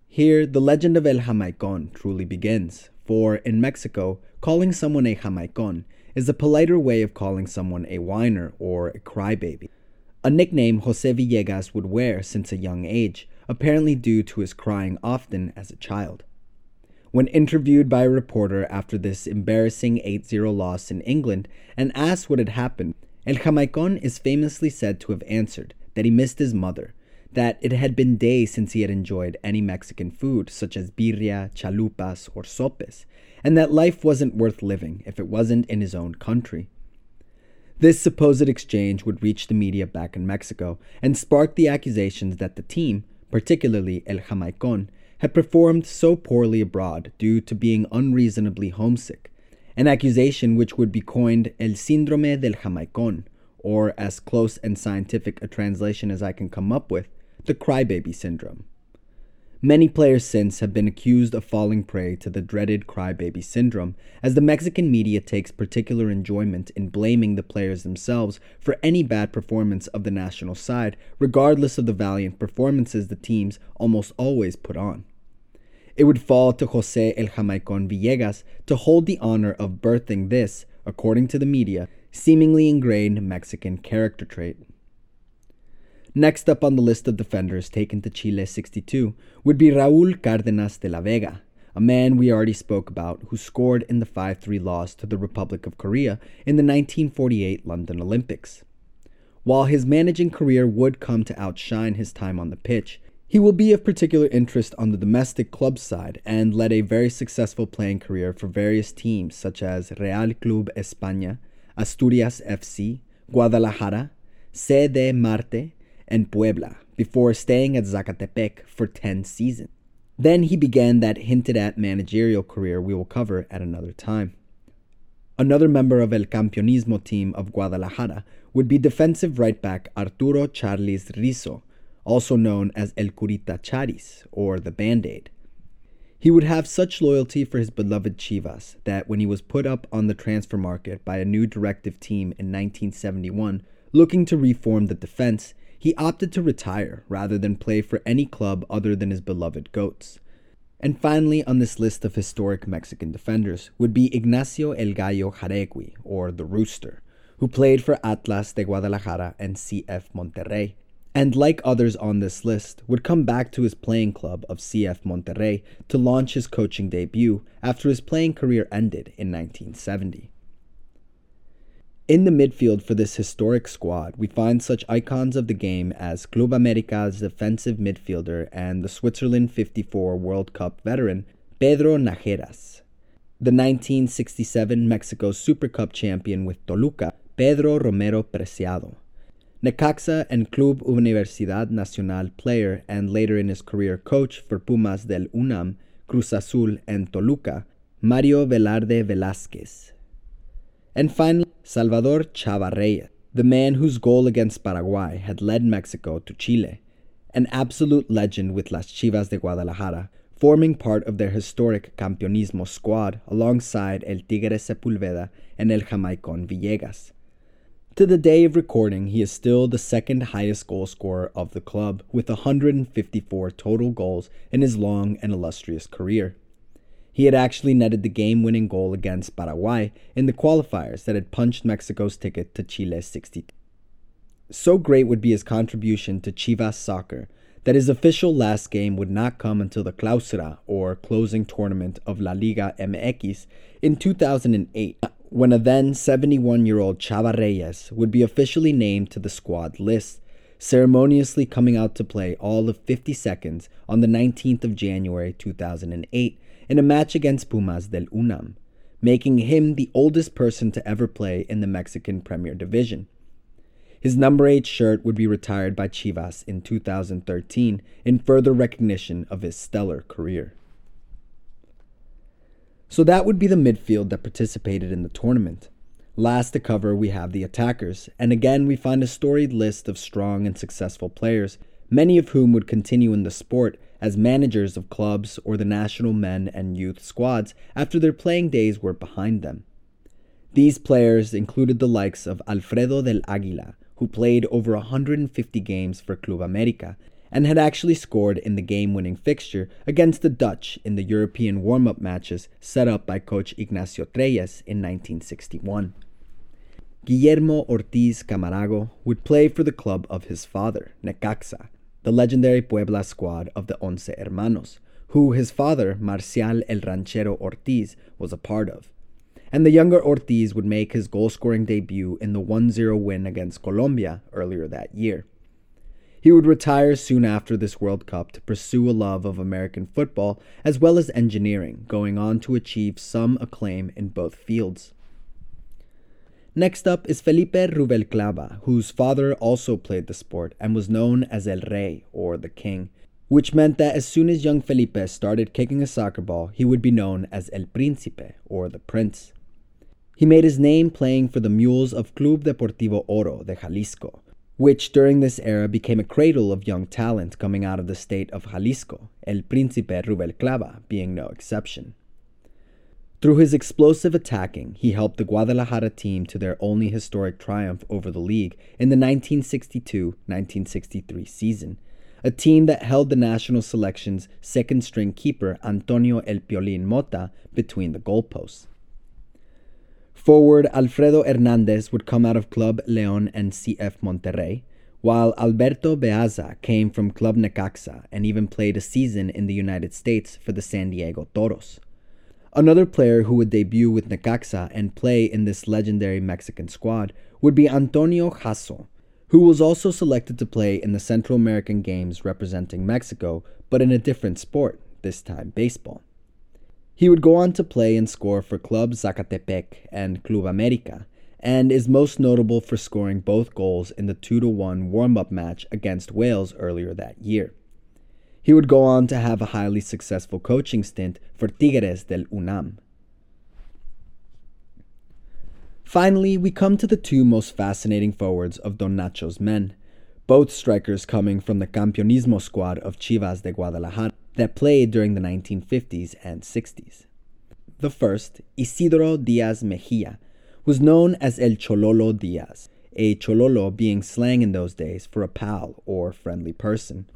Here, the legend of El Jamaicon truly begins, for in Mexico, calling someone a Jamaicon is a politer way of calling someone a whiner or a crybaby. A nickname Jose Villegas would wear since a young age, apparently due to his crying often as a child. When interviewed by a reporter after this embarrassing 8 0 loss in England and asked what had happened, El Jamaicon is famously said to have answered that he missed his mother, that it had been days since he had enjoyed any Mexican food, such as birria, chalupas, or sopes, and that life wasn't worth living if it wasn't in his own country. This supposed exchange would reach the media back in Mexico and spark the accusations that the team, particularly El Jamaicon, had performed so poorly abroad due to being unreasonably homesick, an accusation which would be coined El Síndrome del Jamaicón, or as close and scientific a translation as I can come up with, the crybaby syndrome. Many players since have been accused of falling prey to the dreaded crybaby syndrome, as the Mexican media takes particular enjoyment in blaming the players themselves for any bad performance of the national side, regardless of the valiant performances the teams almost always put on. It would fall to Jose El Jamaicon Villegas to hold the honor of birthing this, according to the media, seemingly ingrained Mexican character trait. Next up on the list of defenders taken to Chile 62 would be Raul Cárdenas de la Vega, a man we already spoke about who scored in the 5 3 loss to the Republic of Korea in the 1948 London Olympics. While his managing career would come to outshine his time on the pitch, he will be of particular interest on the domestic club side and led a very successful playing career for various teams such as Real Club España, Asturias FC, Guadalajara, C. D. Marte, and Puebla before staying at Zacatepec for 10 seasons. Then he began that hinted at managerial career we will cover at another time. Another member of El Campeonismo team of Guadalajara would be defensive right back Arturo Chaires Rizo, also known as El Curita Chaires, or the Band Aid. He would have such loyalty for his beloved Chivas that when he was put up on the transfer market by a new directive team in 1971 looking to reform the defense, he opted to retire rather than play for any club other than his beloved Goats. And finally, on this list of historic Mexican defenders would be Ignacio El Gallo Jauregui, or the Rooster, who played for Atlas de Guadalajara and CF Monterrey, and like others on this list, would come back to his playing club of CF Monterrey to launch his coaching debut after his playing career ended in 1970. In the midfield for this historic squad, we find such icons of the game as Club America's defensive midfielder and the Switzerland 54 World Cup veteran Pedro Najeras, the 1967 Mexico Super Cup champion with Toluca, Pedro Romero Preciado, Necaxa and Club Universidad Nacional player and later in his career coach for Pumas del UNAM, Cruz Azul, and Toluca, Mario Velarde Velázquez. And finally, Salvador Chava Reyes, the man whose goal against Paraguay had led Mexico to Chile, an absolute legend with Las Chivas de Guadalajara, forming part of their historic Campeonismo squad alongside El Tigre Sepulveda and El Jamaicon Villegas. To the day of recording, he is still the second highest goal scorer of the club, with 154 total goals in his long and illustrious career. He had actually netted the game winning goal against Paraguay in the qualifiers that had punched Mexico's ticket to Chile 60. So great would be his contribution to Chivas soccer that his official last game would not come until the clausura, or closing tournament of La Liga MX, in 2008, when a then 71 year old Chava Reyes would be officially named to the squad list, ceremoniously coming out to play all of 50 seconds on the 19th of January 2008 in a match against Pumas del UNAM, making him the oldest person to ever play in the Mexican Premier Division. His number 8 shirt would be retired by Chivas in 2013 in further recognition of his stellar career. So that would be the midfield that participated in the tournament. Last to cover, we have the attackers, and again we find a storied list of strong and successful players, many of whom would continue in the sport as managers of clubs or the national men and youth squads after their playing days were behind them. These players included the likes of Alfredo del Aguila, who played over 150 games for Club America and had actually scored in the game winning fixture against the Dutch in the European warm up matches set up by coach Ignacio Trelles in 1961. Guillermo Ortiz Camargo would play for the club of his father, Necaxa, the legendary Puebla squad of the Once Hermanos, who his father, Marcial El Ranchero Ortiz, was a part of and the younger Ortiz would make his goal scoring debut in the 1 0 win against Colombia earlier that year. He would retire soon after this World Cup to pursue a love of American football as well as engineering, going on to achieve some acclaim in both fields. Next up is Felipe Ruvalcaba, whose father also played the sport and was known as El Rey, or the King, which meant that as soon as young Felipe started kicking a soccer ball, he would be known as El Príncipe, or the Prince. He made his name playing for the Mules of Club Deportivo Oro de Jalisco, which during this era became a cradle of young talent coming out of the state of Jalisco, El Príncipe Ruvalcaba being no exception. Through his explosive attacking, he helped the Guadalajara team to their only historic triumph over the league in the 1962 1963 season, a team that held the national selection's second string keeper Antonio El Piolín Mota between the goalposts. Forward Alfredo Hernandez would come out of Club León and CF Monterrey, while Alberto Baeza came from Club Necaxa and even played a season in the United States for the San Diego Toros. Another player who would debut with Necaxa and play in this legendary Mexican squad would be Antonio Jasso, who was also selected to play in the Central American Games representing Mexico, but in a different sport, this time baseball. He would go on to play and score for Club Zacatepec and Club America, and is most notable for scoring both goals in the 2 1 warm up match against Wales earlier that year. He would go on to have a highly successful coaching stint for Tigres del UNAM. Finally, we come to the two most fascinating forwards of Don Nacho's men, both strikers coming from the Campeonismo squad of Chivas de Guadalajara that played during the 1950s and 60s. The first, Isidro Diaz Mejia, was known as El Chololo Diaz, a chololo being slang in those days for a pal or friendly person.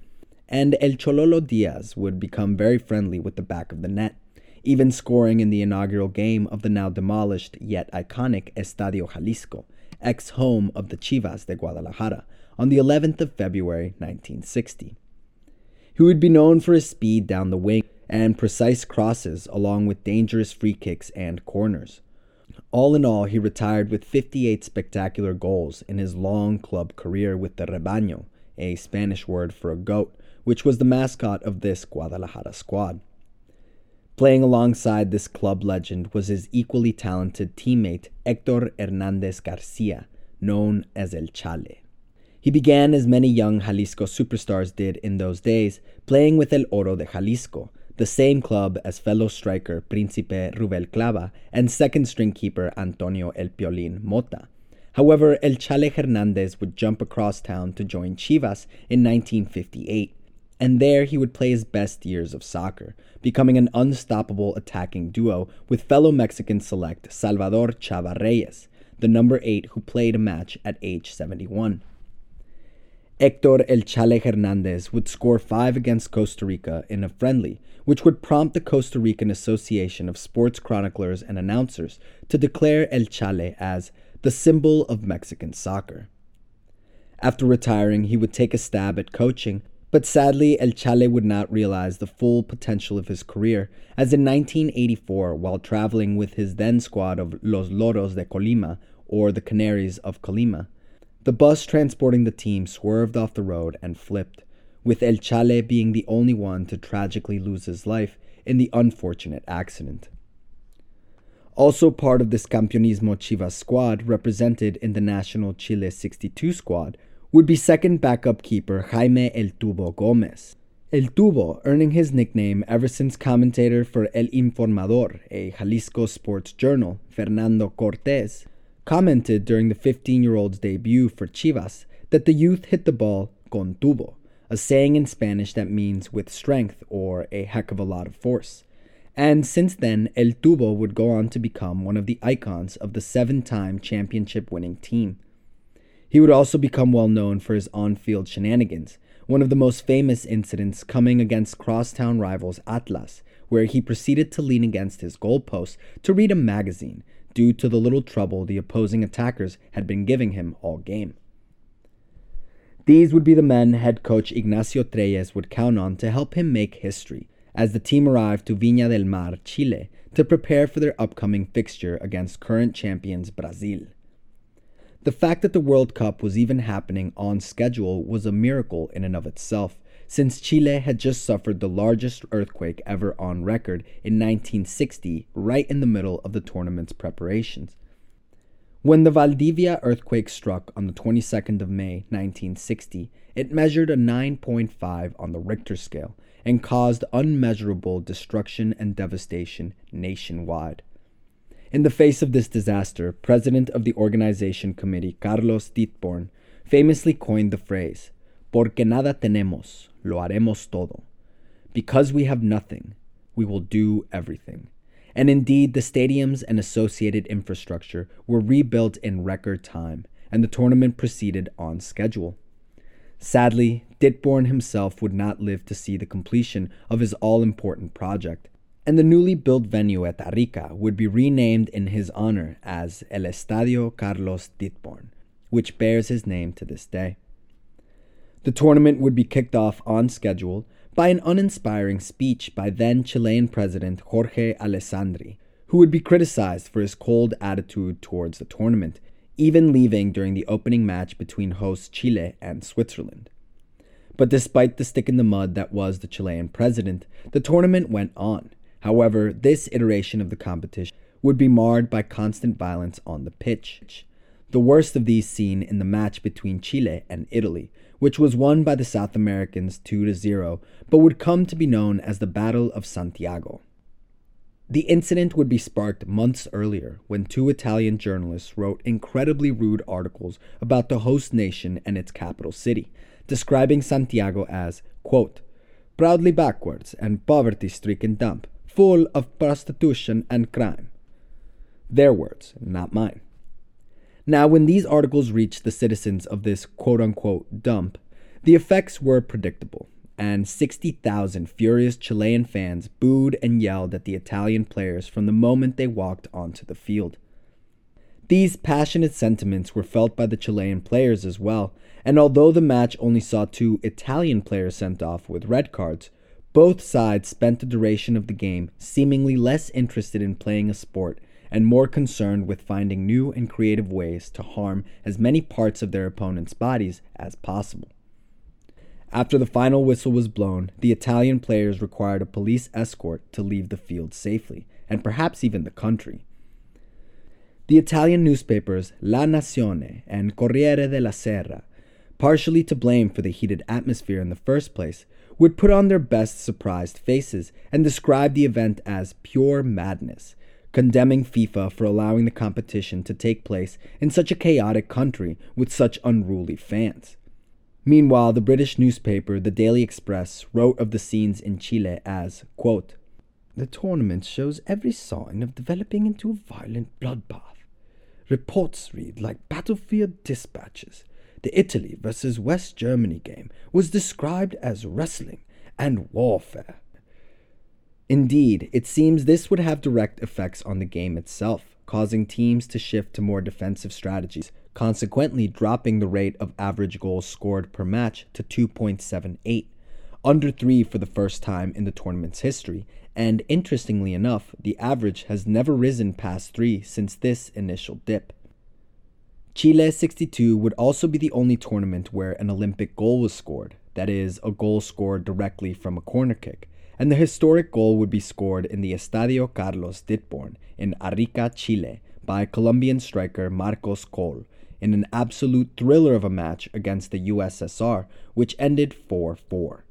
And El Chololo Diaz would become very friendly with the back of the net, even scoring in the inaugural game of the now demolished yet iconic Estadio Jalisco, ex home of the Chivas de Guadalajara, on the 11th of February 1960 who would be known for his speed down the wing and precise crosses, along with dangerous free kicks and corners. All in all, he retired with 58 spectacular goals in his long club career with the Rebaño, a Spanish word for a goat, which was the mascot of this Guadalajara squad. Playing alongside this club legend was his equally talented teammate Hector Hernandez Garcia, known as El Chale. He began as many young Jalisco superstars did in those days, playing with El Oro de Jalisco, the same club as fellow striker Príncipe Ruvalcaba and second string keeper Antonio El Piolín Mota. However, El Chale Hernandez would jump across town to join Chivas in 1958, and there he would play his best years of soccer, becoming an unstoppable attacking duo with fellow Mexican select Salvador Chava Reyes, the number 8 who played a match at age 71. Hector El Chale Hernandez would score five against Costa Rica in a friendly, which would prompt the Costa Rican Association of Sports Chroniclers and Announcers to declare El Chale as the symbol of Mexican soccer. After retiring, he would take a stab at coaching, but sadly, El Chale would not realize the full potential of his career, as in 1984, while traveling with his then squad of Los Loros de Colima, or the Canaries of Colima, the bus transporting the team swerved off the road and flipped, with El Chale being the only one to tragically lose his life in the unfortunate accident. Also part of this Campeonismo Chivas squad represented in the National Chile 62 squad would be second backup keeper Jaime El Tubo Gomez. El Tubo earning his nickname ever since commentator for El Informador, a Jalisco sports journal, Fernando Cortez, commented during the 15 year old's debut for Chivas that the youth hit the ball con tubo, a saying in Spanish that means with strength or a heck of a lot of force. And since then, El Tubo would go on to become one of the icons of the seven time championship winning team. He would also become well known for his on field shenanigans, one of the most famous incidents coming against crosstown rivals Atlas, where he proceeded to lean against his goalpost to read a magazine due to the little trouble the opposing attackers had been giving him all game. These would be the men head coach Ignacio Trelles would count on to help him make history as the team arrived to Viña del Mar, Chile, to prepare for their upcoming fixture against current champions Brazil. The fact that the World Cup was even happening on schedule was a miracle in and of itself, since Chile had just suffered the largest earthquake ever on record in 1960, right in the middle of the tournament's preparations. When the Valdivia earthquake struck on the 22nd of May 1960, it measured a 9.5 on the Richter scale and caused unmeasurable destruction and devastation nationwide. In the face of this disaster, President of the organization committee Carlos Dittborn famously coined the phrase, Porque nada tenemos, lo haremos todo. Because we have nothing, we will do everything. And indeed, the stadiums and associated infrastructure were rebuilt in record time, and the tournament proceeded on schedule. Sadly, Dittborn himself would not live to see the completion of his all important project, and the newly built venue at Arica would be renamed in his honor as El Estadio Carlos Dittborn, which bears his name to this day. The tournament would be kicked off on schedule by an uninspiring speech by then Chilean President Jorge Alessandri, who would be criticized for his cold attitude towards the tournament, even leaving during the opening match between hosts Chile and Switzerland. But despite the stick in the mud that was the Chilean president, the tournament went on. However, this iteration of the competition would be marred by constant violence on the pitch. The worst of these seen in the match between Chile and Italy, which was won by the South Americans 2 to 0, but would come to be known as the Battle of Santiago. The incident would be sparked months earlier when two Italian journalists wrote incredibly rude articles about the host nation and its capital city, describing Santiago as, quote, proudly backwards and poverty stricken dump, full of prostitution and crime. Their words, not mine. Now, when these articles reached the citizens of this quote unquote dump, the effects were predictable, and 60,000 furious Chilean fans booed and yelled at the Italian players from the moment they walked onto the field. These passionate sentiments were felt by the Chilean players as well, and although the match only saw two Italian players sent off with red cards, both sides spent the duration of the game seemingly less interested in playing a sport and more concerned with finding new and creative ways to harm as many parts of their opponent's bodies as possible. After the final whistle was blown, the Italian players required a police escort to leave the field safely, and perhaps even the country. The Italian newspapers La Nazione and Corriere della Sera, partially to blame for the heated atmosphere in the first place, would put on their best surprised faces and describe the event as pure madness, condemning FIFA for allowing the competition to take place in such a chaotic country with such unruly fans. Meanwhile, the British newspaper The Daily Express wrote of the scenes in Chile as, quote, The tournament shows every sign of developing into a violent bloodbath. Reports read like battlefield dispatches. The Italy versus West Germany game was described as wrestling and warfare. Indeed, it seems this would have direct effects on the game itself, causing teams to shift to more defensive strategies, consequently dropping the rate of average goals scored per match to 2.78, under 3 for the first time in the tournament's history, and interestingly enough, the average has never risen past 3 since this initial dip. Chile 62 would also be the only tournament where an Olympic goal was scored, that is, a goal scored directly from a corner kick and the historic goal would be scored in the Estadio Carlos Dittborn in Arica, Chile, by Colombian striker Marcos Coll in an absolute thriller of a match against the USSR, which ended 4 4.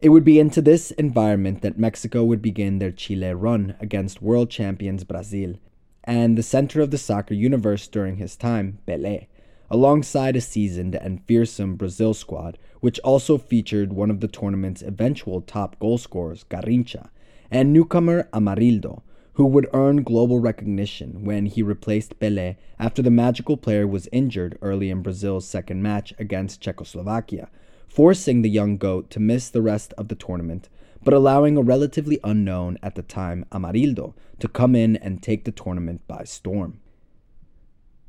It would be into this environment that Mexico would begin their Chile run against world champions Brazil, and the center of the soccer universe during his time, Pelé, alongside a seasoned and fearsome Brazil squad, which also featured one of the tournament's eventual top goal scorers, Garrincha, and newcomer Amarildo, who would earn global recognition when he replaced Pelé after the magical player was injured early in Brazil's second match against Czechoslovakia, forcing the young goat to miss the rest of the tournament, but allowing a relatively unknown at the time Amarildo to come in and take the tournament by storm.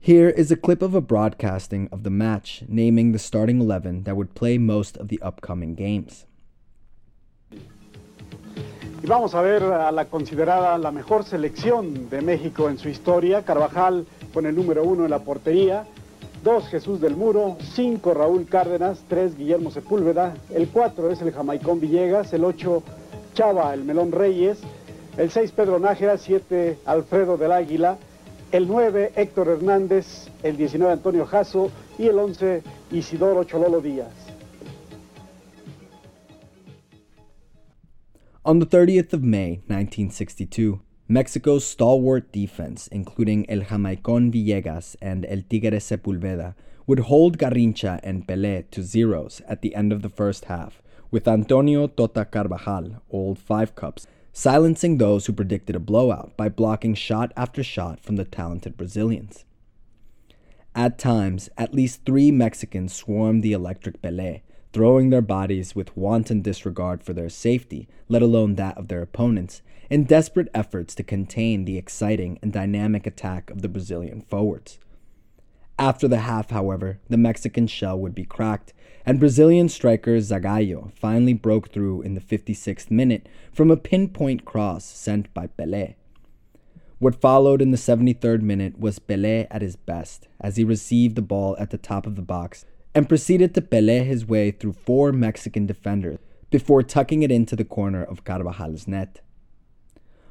Here is a clip of a broadcasting of the match naming the starting 11 that would play most of the upcoming games. Y vamos a ver a la considerada la mejor selección de México en su historia. Carvajal con el número uno en la portería. Dos Jesús del Muro. Cinco Raúl Cárdenas. Tres Guillermo Sepúlveda. El cuatro es el Jamaicón Villegas. El ocho Chava, el Melón Reyes. El seis Pedro Nájera. Siete Alfredo del Águila. El nueve Héctor Hernández. El 19 Antonio Jasso. Y el once Isidoro Chololo Díaz. On the 30th of May, 1962, Mexico's stalwart defense, including El Jamaicón Villegas and El Tigre Sepulveda, would hold Garrincha and Pelé to zeros at the end of the first half, with Antonio Tota Carvajal, old Five Cups, silencing those who predicted a blowout by blocking shot after shot from the talented Brazilians. At times, at least three Mexicans swarmed the electric Pelé, throwing their bodies with wanton disregard for their safety, let alone that of their opponents, in desperate efforts to contain the exciting and dynamic attack of the Brazilian forwards. After the half, however, the Mexican shell would be cracked, and Brazilian striker Zagallo finally broke through in the 56th minute from a pinpoint cross sent by Pelé. What followed in the 73rd minute was Pelé at his best, as he received the ball at the top of the box and proceeded to Pelé his way through four Mexican defenders before tucking it into the corner of Carvajal's net.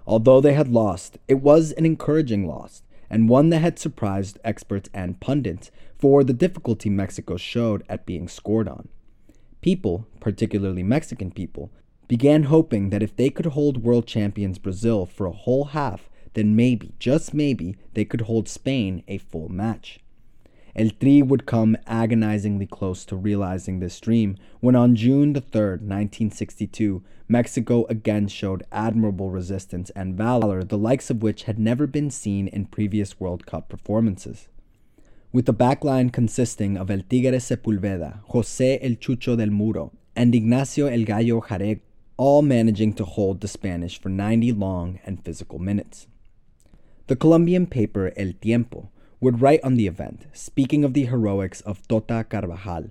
Although they had lost, it was an encouraging loss, and one that had surprised experts and pundits for the difficulty Mexico showed at being scored on. People, particularly Mexican people, began hoping that if they could hold world champions Brazil for a whole half, then maybe, just maybe, they could hold Spain a full match. El Tri would come agonizingly close to realizing this dream when on June the 3rd, 1962, Mexico again showed admirable resistance and valor, the likes of which had never been seen in previous World Cup performances. With the backline consisting of El Tigre Sepulveda, José El Chucho del Muro, and Ignacio El Gallo Jareg, all managing to hold the Spanish for 90 long and physical minutes. The Colombian paper El Tiempo would write on the event, speaking of the heroics of Tota Carvajal,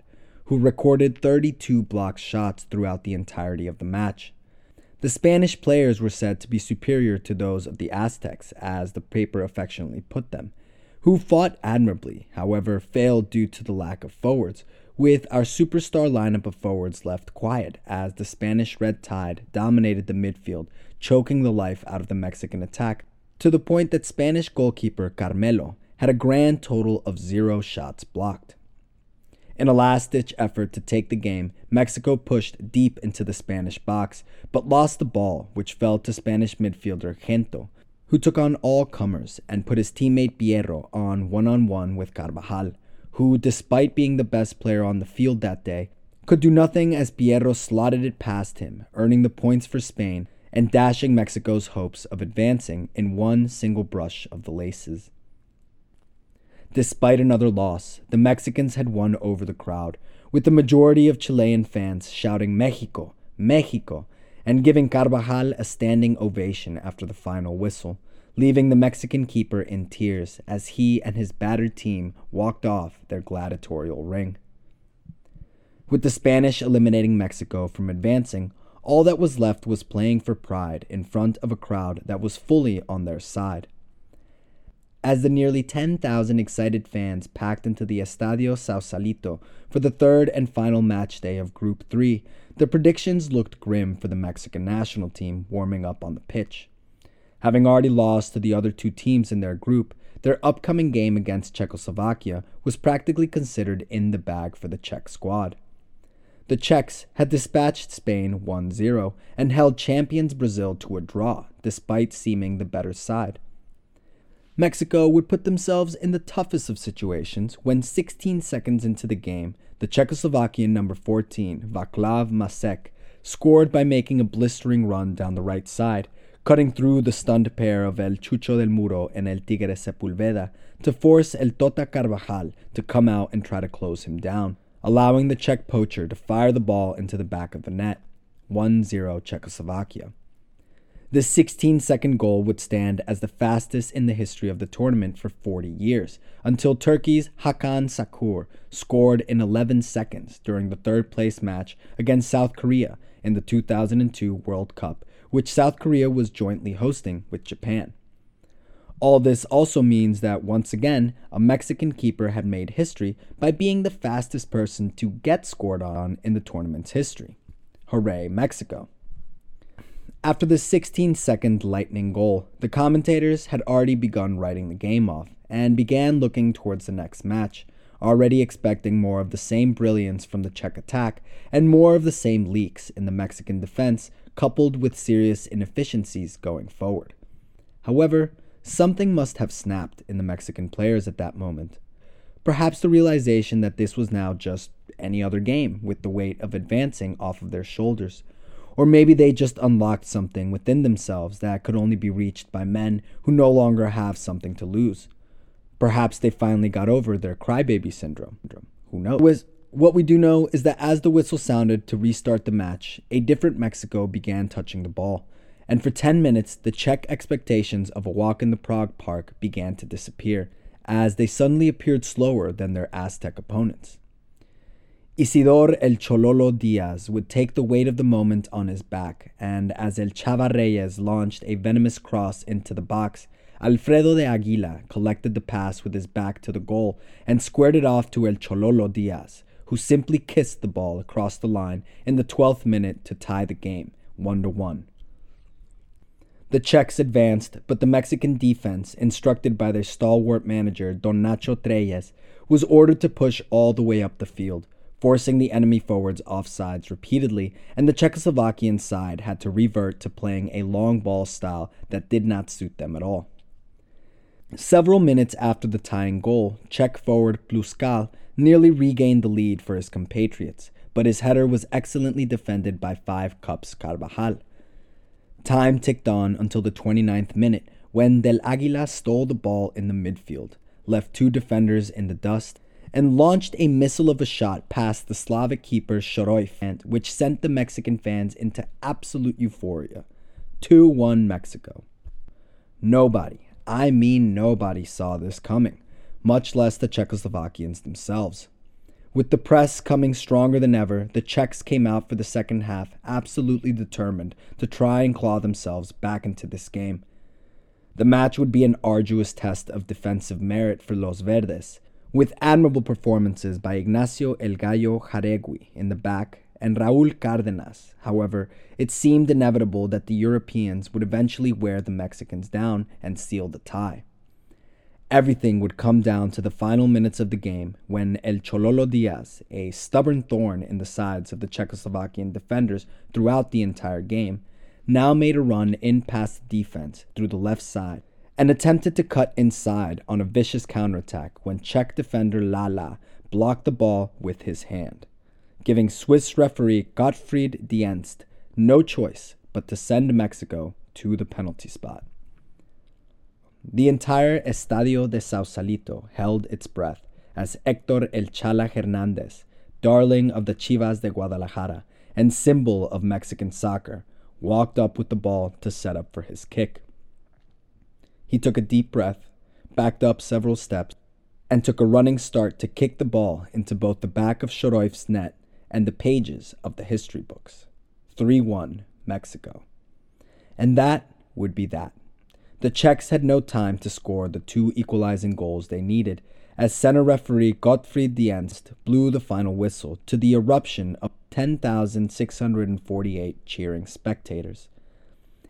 who recorded 32 blocked shots throughout the entirety of the match. The Spanish players were said to be superior to those of the Aztecs, as the paper affectionately put them, who fought admirably, however, failed due to the lack of forwards, with our superstar lineup of forwards left quiet as the Spanish red tide dominated the midfield, choking the life out of the Mexican attack, to the point that Spanish goalkeeper Carmelo had a grand total of zero shots blocked. In a last ditch effort to take the game, Mexico pushed deep into the Spanish box, but lost the ball, which fell to Spanish midfielder Gento, who took on all comers and put his teammate Peiró on one on one with Carvajal, who, despite being the best player on the field that day, could do nothing as Peiró slotted it past him, earning the points for Spain and dashing Mexico's hopes of advancing in one single brush of the laces. Despite another loss, the Mexicans had won over the crowd, with the majority of Chilean fans shouting Mexico, Mexico, and giving Carvajal a standing ovation after the final whistle, leaving the Mexican keeper in tears as he and his battered team walked off their gladiatorial ring. With the Spanish eliminating Mexico from advancing, all that was left was playing for pride in front of a crowd that was fully on their side. As the nearly 10,000 excited fans packed into the Estadio Sausalito for the third and final match day of Group 3, the predictions looked grim for the Mexican national team warming up on the pitch. Having already lost to the other two teams in their group, their upcoming game against Czechoslovakia was practically considered in the bag for the Czech squad. The Czechs had dispatched Spain 1 0 and held champions Brazil to a draw, despite seeming the better side. Mexico would put themselves in the toughest of situations when 16 seconds into the game, the Czechoslovakian number 14, Vaclav Masek, scored by making a blistering run down the right side, cutting through the stunned pair of El Chucho del Muro and El Tigre Sepulveda to force El Tota Carvajal to come out and try to close him down, allowing the Czech poacher to fire the ball into the back of the net. 1 0 Czechoslovakia. This 16 second goal would stand as the fastest in the history of the tournament for 40 years, until Turkey's Hakan Şükür scored in 11 seconds during the third place match against South Korea in the 2002 World Cup, which South Korea was jointly hosting with Japan. All this also means that once again, a Mexican keeper had made history by being the fastest person to get scored on in the tournament's history. Hooray, Mexico! After the 16 second lightning goal, the commentators had already begun writing the game off and began looking towards the next match, already expecting more of the same brilliance from the Czech attack and more of the same leaks in the Mexican defense, coupled with serious inefficiencies going forward. However, something must have snapped in the Mexican players at that moment. Perhaps the realization that this was now just any other game with the weight of advancing off of their shoulders or maybe they just unlocked something within themselves that could only be reached by men who no longer have something to lose. Perhaps they finally got over their crybaby syndrome. Who knows? What we do know is that as the whistle sounded to restart the match, a different Mexico began touching the ball. And for 10 minutes, the Czech expectations of a walk in the Prague Park began to disappear, as they suddenly appeared slower than their Aztec opponents. Isidor El Chololo Diaz would take the weight of the moment on his back, and as El Chava Reyes launched a venomous cross into the box, Alfredo de Aguila collected the pass with his back to the goal and squared it off to El Chololo Diaz, who simply kissed the ball across the line in the 12th minute to tie the game, 1 to 1. The Czechs advanced, but the Mexican defense, instructed by their stalwart manager Don Nacho Trelles, was ordered to push all the way up the field forcing the enemy forwards off sides repeatedly, and the Czechoslovakian side had to revert to playing a long ball style that did not suit them at all. Several minutes after the tying goal, Czech forward Pluskal nearly regained the lead for his compatriots, but his header was excellently defended by five cups Carbajal. Time ticked on until the 29th minute when Del Aguila stole the ball in the midfield, left two defenders in the dust, and launched a missile of a shot past the Slavic keeper Schrojf, which sent the Mexican fans into absolute euphoria. 2 1 Mexico. Nobody, I mean nobody, saw this coming, much less the Czechoslovakians themselves. With the press coming stronger than ever, the Czechs came out for the second half absolutely determined to try and claw themselves back into this game. The match would be an arduous test of defensive merit for Los Verdes, with admirable performances by Ignacio El Gallo Jauregui in the back and Raul Cardenas. However, it seemed inevitable that the Europeans would eventually wear the Mexicans down and seal the tie. Everything would come down to the final minutes of the game when El Chololo Diaz, a stubborn thorn in the sides of the Czechoslovakian defenders throughout the entire game, now made a run in past defense through the left side and attempted to cut inside on a vicious counterattack when Czech defender Lala blocked the ball with his hand, giving Swiss referee Gottfried Dienst no choice but to send Mexico to the penalty spot. The entire Estadio de Sausalito held its breath as Hector El Chala Hernandez, darling of the Chivas de Guadalajara and symbol of Mexican soccer, walked up with the ball to set up for his kick. He took a deep breath, backed up several steps, and took a running start to kick the ball into both the back of Schrojf's net and the pages of the history books. 3 1, Mexico. And that would be that. The Czechs had no time to score the two equalizing goals they needed, as center referee Gottfried Dienst blew the final whistle to the eruption of 10,648 cheering spectators.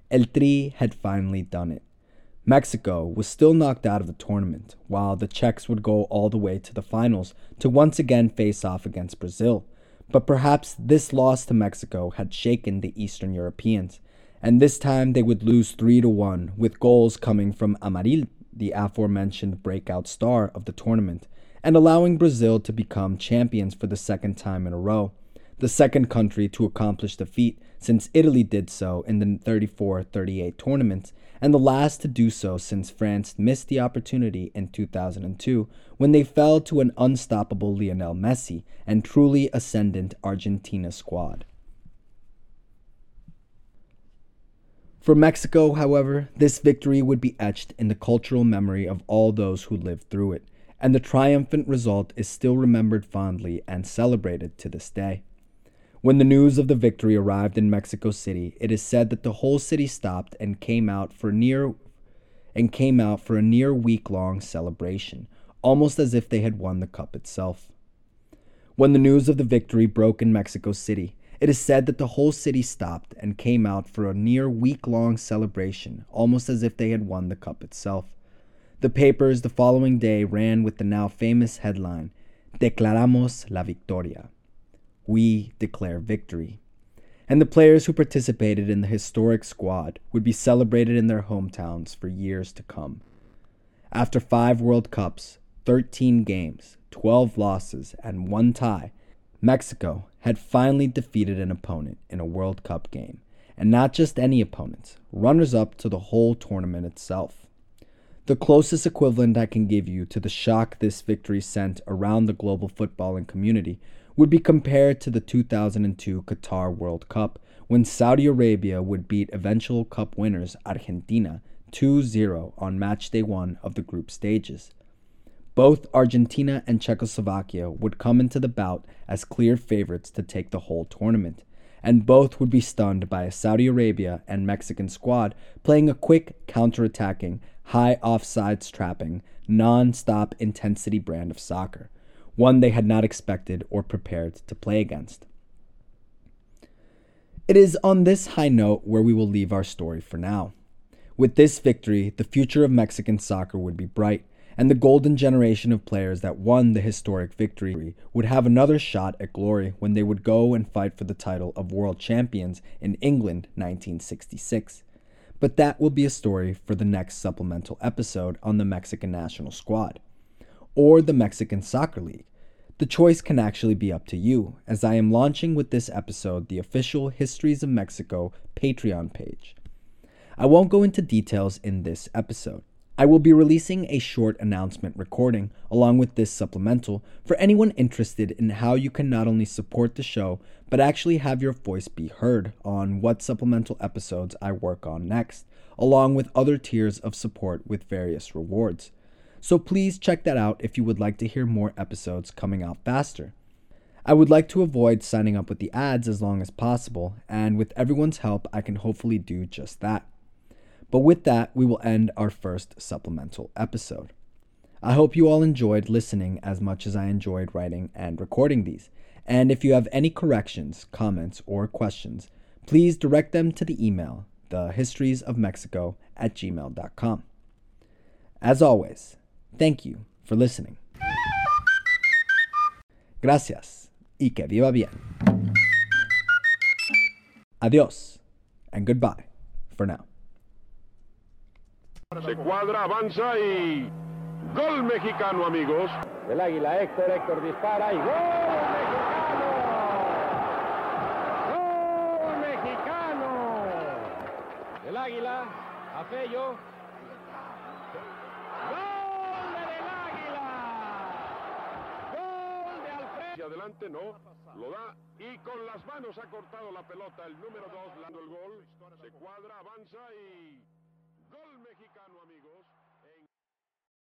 El Tri had finally done it. Mexico was still knocked out of the tournament, while the Czechs would go all the way to the finals to once again face off against Brazil. But perhaps this loss to Mexico had shaken the Eastern Europeans, and this time they would lose 3 to 1, with goals coming from Amarildo the aforementioned breakout star of the tournament, and allowing Brazil to become champions for the second time in a row, the second country to accomplish the feat since Italy did so in the 34 38 tournament, and the last to do so since France missed the opportunity in 2002 when they fell to an unstoppable Lionel Messi and truly ascendant Argentina squad. For Mexico, however, this victory would be etched in the cultural memory of all those who lived through it, and the triumphant result is still remembered fondly and celebrated to this day. When the news of the victory arrived in Mexico City, it is said that the whole city stopped and came out for near and came out for a near week-long celebration, almost as if they had won the cup itself. When the news of the victory broke in Mexico City, it is said that the whole city stopped and came out for a near week-long celebration, almost as if they had won the cup itself. The papers the following day ran with the now famous headline, Declaramos la Victoria we declare victory. And the players who participated in the historic squad would be celebrated in their hometowns for years to come. After five World Cups, 13 games, 12 losses, and one tie, Mexico had finally defeated an opponent in a World Cup game, and not just any opponents, runners up to the whole tournament itself. The closest equivalent I can give you to the shock this victory sent around the global footballing community would be compared to the 2002 Qatar World Cup when Saudi Arabia would beat eventual Cup winners Argentina 2 0 on match day one of the group stages. Both Argentina and Czechoslovakia would come into the bout as clear favorites to take the whole tournament, and both would be stunned by a Saudi Arabia and Mexican squad playing a quick, counter-attacking, high offsides trapping, non stop intensity brand of soccer one they had not expected or prepared to play against. It is on this high note where we will leave our story for now. With this victory, the future of Mexican soccer would be bright, and the golden generation of players that won the historic victory would have another shot at glory when they would go and fight for the title of world champions in England 1966. But that will be a story for the next supplemental episode on the Mexican national squad or the Mexican Soccer League. The choice can actually be up to you, as I am launching with this episode the official Histories of Mexico Patreon page. I won't go into details in this episode. I will be releasing a short announcement recording along with this supplemental for anyone interested in how you can not only support the show, but actually have your voice be heard on what supplemental episodes I work on next, along with other tiers of support with various rewards. So please check that out if you would like to hear more episodes coming out faster. I would like to avoid signing up with the ads as long as possible, and with everyone's help, I can hopefully do just that. But with that, we will end our first supplemental episode. I hope you all enjoyed listening as much as I enjoyed writing and recording these. And if you have any corrections, comments, or questions, please direct them to the email, thehistoriesofmexico at gmail.com. As always, Thank you for listening. Gracias y que viva bien. Adiós and goodbye for now. Se cuadra, avanza y gol mexicano, amigos. El águila Héctor, Héctor dispara y gol mexicano. Gol mexicano. El águila, a Fello. Adelante no, lo da y con las manos ha cortado la pelota el número 2, dando el gol. Se cuadra, avanza y.